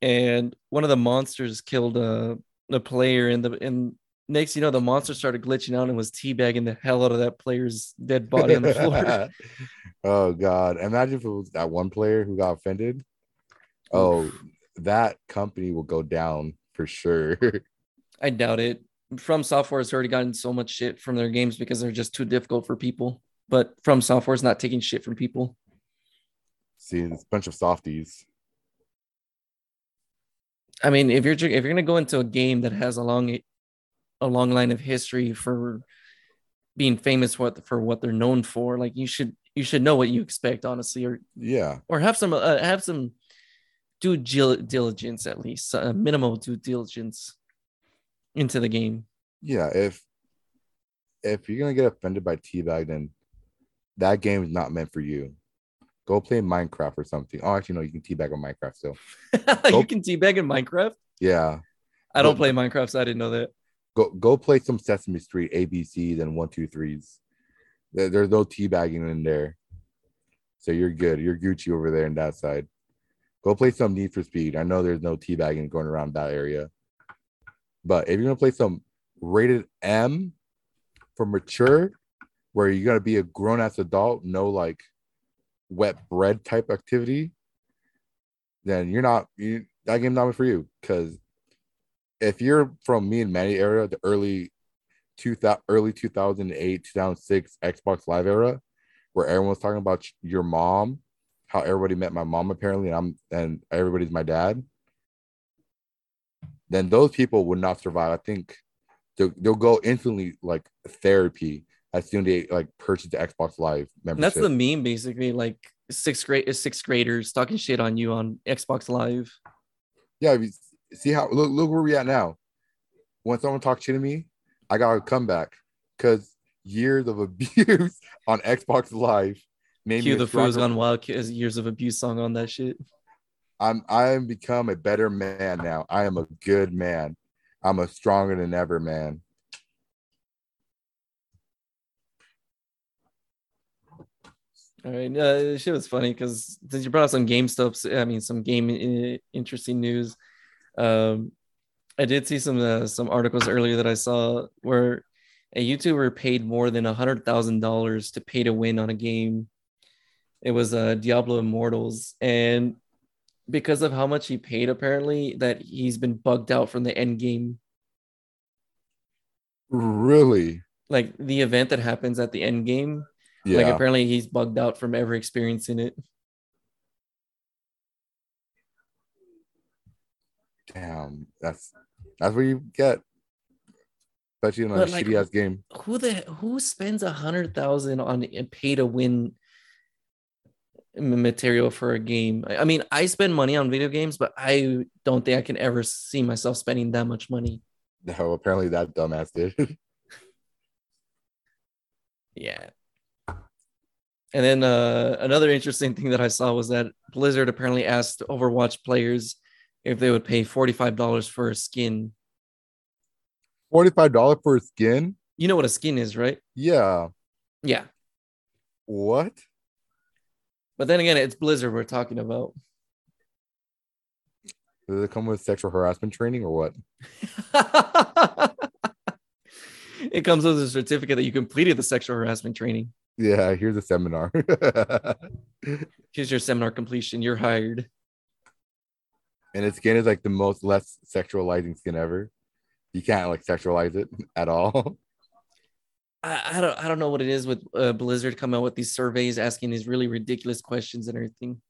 S2: and one of the monsters killed a, a player, in the and next you know the monster started glitching out and was teabagging the hell out of that player's dead body on the floor. [laughs]
S1: oh god. Imagine if it was that one player who got offended. Oh, that company will go down for sure. [laughs]
S2: I doubt it. From Software has already gotten so much shit from their games because they're just too difficult for people. But From Software is not taking shit from people.
S1: See, it's a bunch of softies.
S2: I mean, if you're if you're gonna go into a game that has a long a long line of history for being famous for what for what they're known for, like you should you should know what you expect, honestly, or
S1: Yeah.
S2: or have some uh, have some due diligence at least, uh, minimal due diligence into the game.
S1: Yeah. If if you're gonna get offended by teabag, then that game is not meant for you. Go play Minecraft or something. Oh, actually, no, you can teabag on Minecraft still. [laughs]
S2: you can teabag in Minecraft.
S1: Yeah.
S2: I don't
S1: Go-
S2: play Minecraft, so I didn't know that.
S1: Go go play some Sesame Street ABCs and one, two, threes. There, there's no teabagging in there. So you're good. You're Gucci over there in that side. Go play some Need for Speed. I know there's no teabagging going around that area. But if you're gonna play some rated M for mature, where you're gonna be a grown ass adult, no like wet bread type activity, then you're not you that game's not for you. Cause if you're from me and Manny era, the early two thousand early 2008, 2006 Xbox Live era, where everyone was talking about your mom, how everybody met my mom apparently, and I'm and everybody's my dad. Then those people would not survive. I think they'll, they'll go instantly like therapy as soon as they like purchase the Xbox Live
S2: And that's the meme, basically. Like sixth grade, sixth graders talking shit on you on Xbox Live.
S1: yeah, see how look look where we at now. When someone talks shit to me, I got a comeback because years of [laughs] abuse on Xbox Live made
S2: Cue
S1: me
S2: the
S1: stronger-
S2: Gone Wild Kids Years of Abuse song on that shit.
S1: I'm I am become a better man now. I am a good man. I'm a stronger than ever man.
S2: All right, uh, shit was funny because since you brought up some game stuff, I mean some game uh, interesting news. Um, I did see some uh, some articles earlier that I saw where a YouTuber paid more than a hundred thousand dollars to pay to win on a game. It was uh, Diablo Immortals, and because of how much he paid, apparently that he's been bugged out from the end game,
S1: Really?
S2: like the event that happens at the end game.
S1: Yeah.
S2: Like apparently he's bugged out from ever experiencing it.
S1: Damn. That's that's what you get. Especially in a
S2: But, like,
S1: shitty ass game.
S2: who the who spends a hundred thousand on a pay to win material for a game? I I mean, I spend money on video games, but I don't think I can ever see myself spending that much money.
S1: No, apparently that dumbass did. [laughs]
S2: Yeah. And then uh, another interesting thing that I saw was that Blizzard apparently asked Overwatch players if they would pay $45 for a skin.
S1: $45 for a skin?
S2: You know what a skin is, right?
S1: Yeah.
S2: Yeah.
S1: What?
S2: But then again, it's Blizzard we're talking about.
S1: Does it come with sexual harassment training or what? [laughs]
S2: it comes with a certificate that you completed the sexual harassment training.
S1: Yeah, here's a seminar. [laughs]
S2: Here's your seminar completion. You're hired.
S1: And its skin is like the most less sexualizing skin ever. You can't like sexualize it [laughs] at all.
S2: I, I don't I don't know what it is with uh, Blizzard coming out with these surveys asking these really ridiculous questions and everything.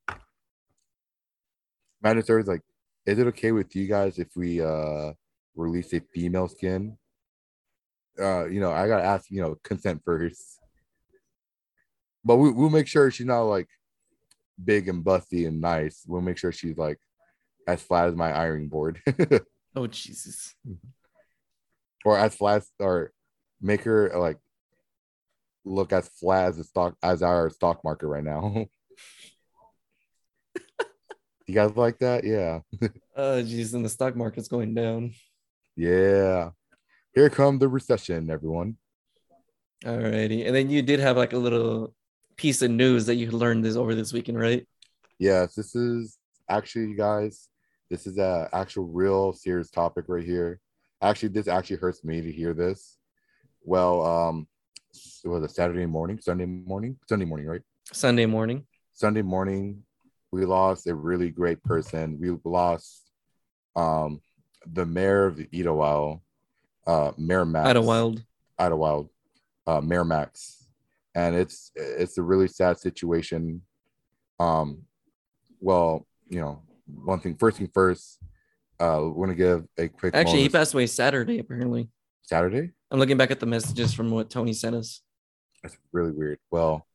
S1: Mandatory is like, is it okay with you guys if we uh release a female skin? Uh, you know, I gotta ask, you know, consent first. But we, we'll make sure she's not like big and busty and nice. We'll make sure she's like as flat as my ironing board, [laughs]
S2: Oh Jesus.
S1: or as flat or make her like look as flat as the stock as our stock market right now. [laughs] you guys like that? Yeah. [laughs]
S2: Oh jeez, and the stock market's going down.
S1: Yeah. Here come the recession, everyone.
S2: Alrighty. And then you did have like a little piece of news that you learned this over this weekend, right?
S1: Yes, this is actually, you guys, this is a actual real serious topic right here. Actually, this actually hurts me to hear this. Well, um, it was a Saturday morning, Sunday morning, Sunday morning, right?
S2: Sunday morning.
S1: Sunday morning, we lost a really great person. We lost um the mayor of Idyllwild, uh Mayor Max.
S2: Idyllwild.
S1: Idyllwild, uh Mayor Max. And it's it's a really sad situation. Um well, you know, one thing first thing first, uh we're gonna give a quick
S2: Actually, he passed away Saturday, apparently.
S1: Saturday.
S2: I'm looking back at the messages from what Tony sent us.
S1: That's really weird. Well,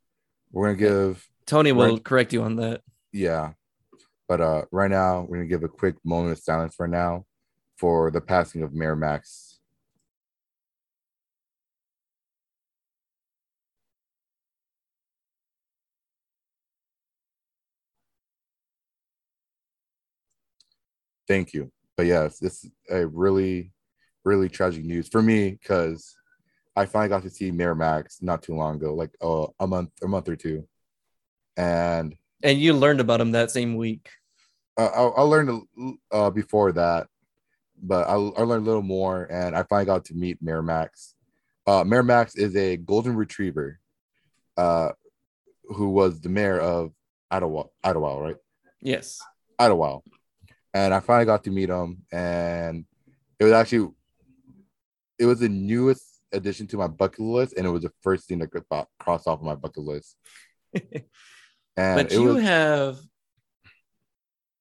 S1: we're gonna give
S2: Tony will
S1: Right.
S2: correct you on that.
S1: yeah but uh right now we're gonna give a quick moment of silence right now for the passing of mayor max thank you but yes this is a really really tragic news for me because i finally got to see mayor max not too long ago like uh, a month a month or two and
S2: And you learned about him that same week.
S1: uh, I, I learned uh, before that, but I, I learned a little more, and I finally got to meet Mayor Max. Uh, mayor Max is a golden retriever, uh, who was the mayor of Idyllwild, Idyllwild, right?
S2: Yes.
S1: Idyllwild, and I finally got to meet him, and it was actually, it was the newest addition to my bucket list, and it was the first thing bo- crossed off of my bucket list. [laughs] And
S2: but you
S1: was,
S2: have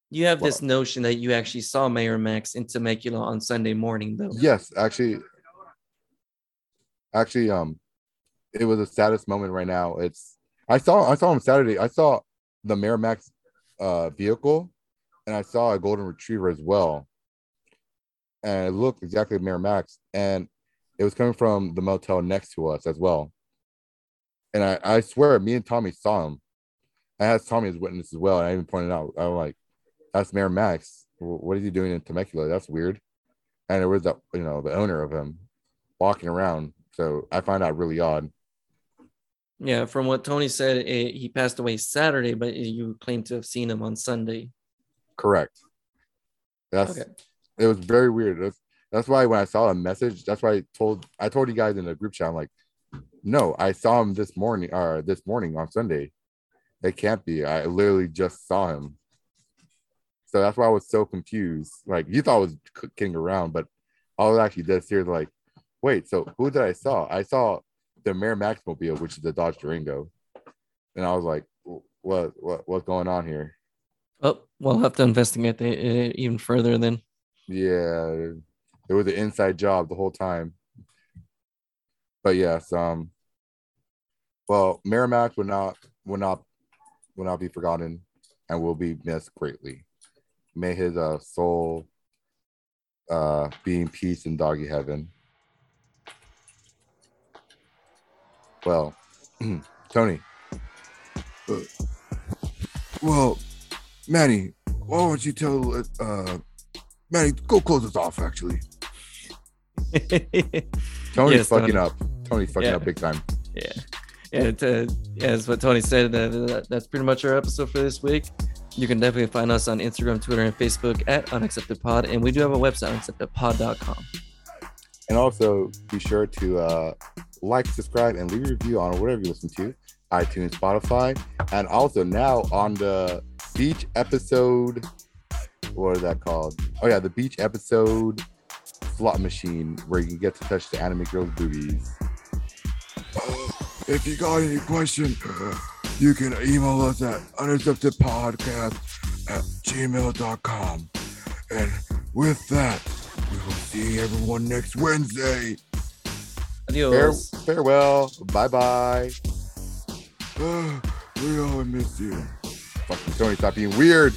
S2: you have this notion that you actually saw Mayor Max in Temecula on Sunday morning, though.
S1: Yes, actually, actually, um, it was the saddest moment right now. It's I saw I saw him Saturday. I saw the Mayor Max uh vehicle, and I saw a golden retriever as well, and it looked exactly like Mayor Max, and it was coming from the motel next to us as well. And I I swear, me and Tommy saw him. I asked Tommy as witness as well, and I even pointed out, I'm like, that's Mayor Max. What is he doing in Temecula? That's weird and it was the you know the owner of him walking around. So I find that really odd.
S2: Yeah, from what Tony said, eh, he passed away Saturday, but you claim to have seen him on Sunday.
S1: Correct. That's
S2: Okay.
S1: it was very weird. That's, that's why when I saw a message, that's why I told I told you guys in the group chat, I'm like, no, I saw him this morning or this morning on Sunday. It can't be. I literally just saw him. So that's why I was so confused. Like you thought I was kidding around, but I was actually dead serious. Like, wait, so who did I saw? I saw the Mayor Max mobile, which is the Dodge Durango, and I was like, what, what, what's going on here?
S2: Oh, we'll have to investigate that eh, even further then.
S1: Yeah, it was an inside job the whole time. But yes, um, well, Mayor Max will not will not will not be forgotten and will be missed greatly. May his uh, soul uh, be in peace in doggy heaven. Well, [clears throat] Tony. Uh, well, Manny, why don't you tell uh, Manny, go close this off. Actually, [laughs] Tony's
S2: Yes,
S1: fucking
S2: Tony.
S1: up. Tony's fucking
S2: Yeah.
S1: up big time.
S2: Yeah. Yeah, it, uh, yeah, as what Tony said, that- that's pretty much our episode for this week. You can definitely find us on Instagram, Twitter, and Facebook at unacceptedpod. And we do have a website, unacceptedpod.com.
S1: And also be sure to uh, like, subscribe, and leave a review on whatever you listen to, iTunes, Spotify, and also now on the beach episode. What is that called? Oh yeah, the beach episode slot machine where you can get to touch the anime girls' boobies. if you got any question, uh, you can email us at unacceptedpodcast at gmail.com. And with that, we will see everyone next Wednesday. Fare-
S2: Adios.
S1: farewell. Bye bye. Uh, we all miss you. Fucking Tony, stop being weird.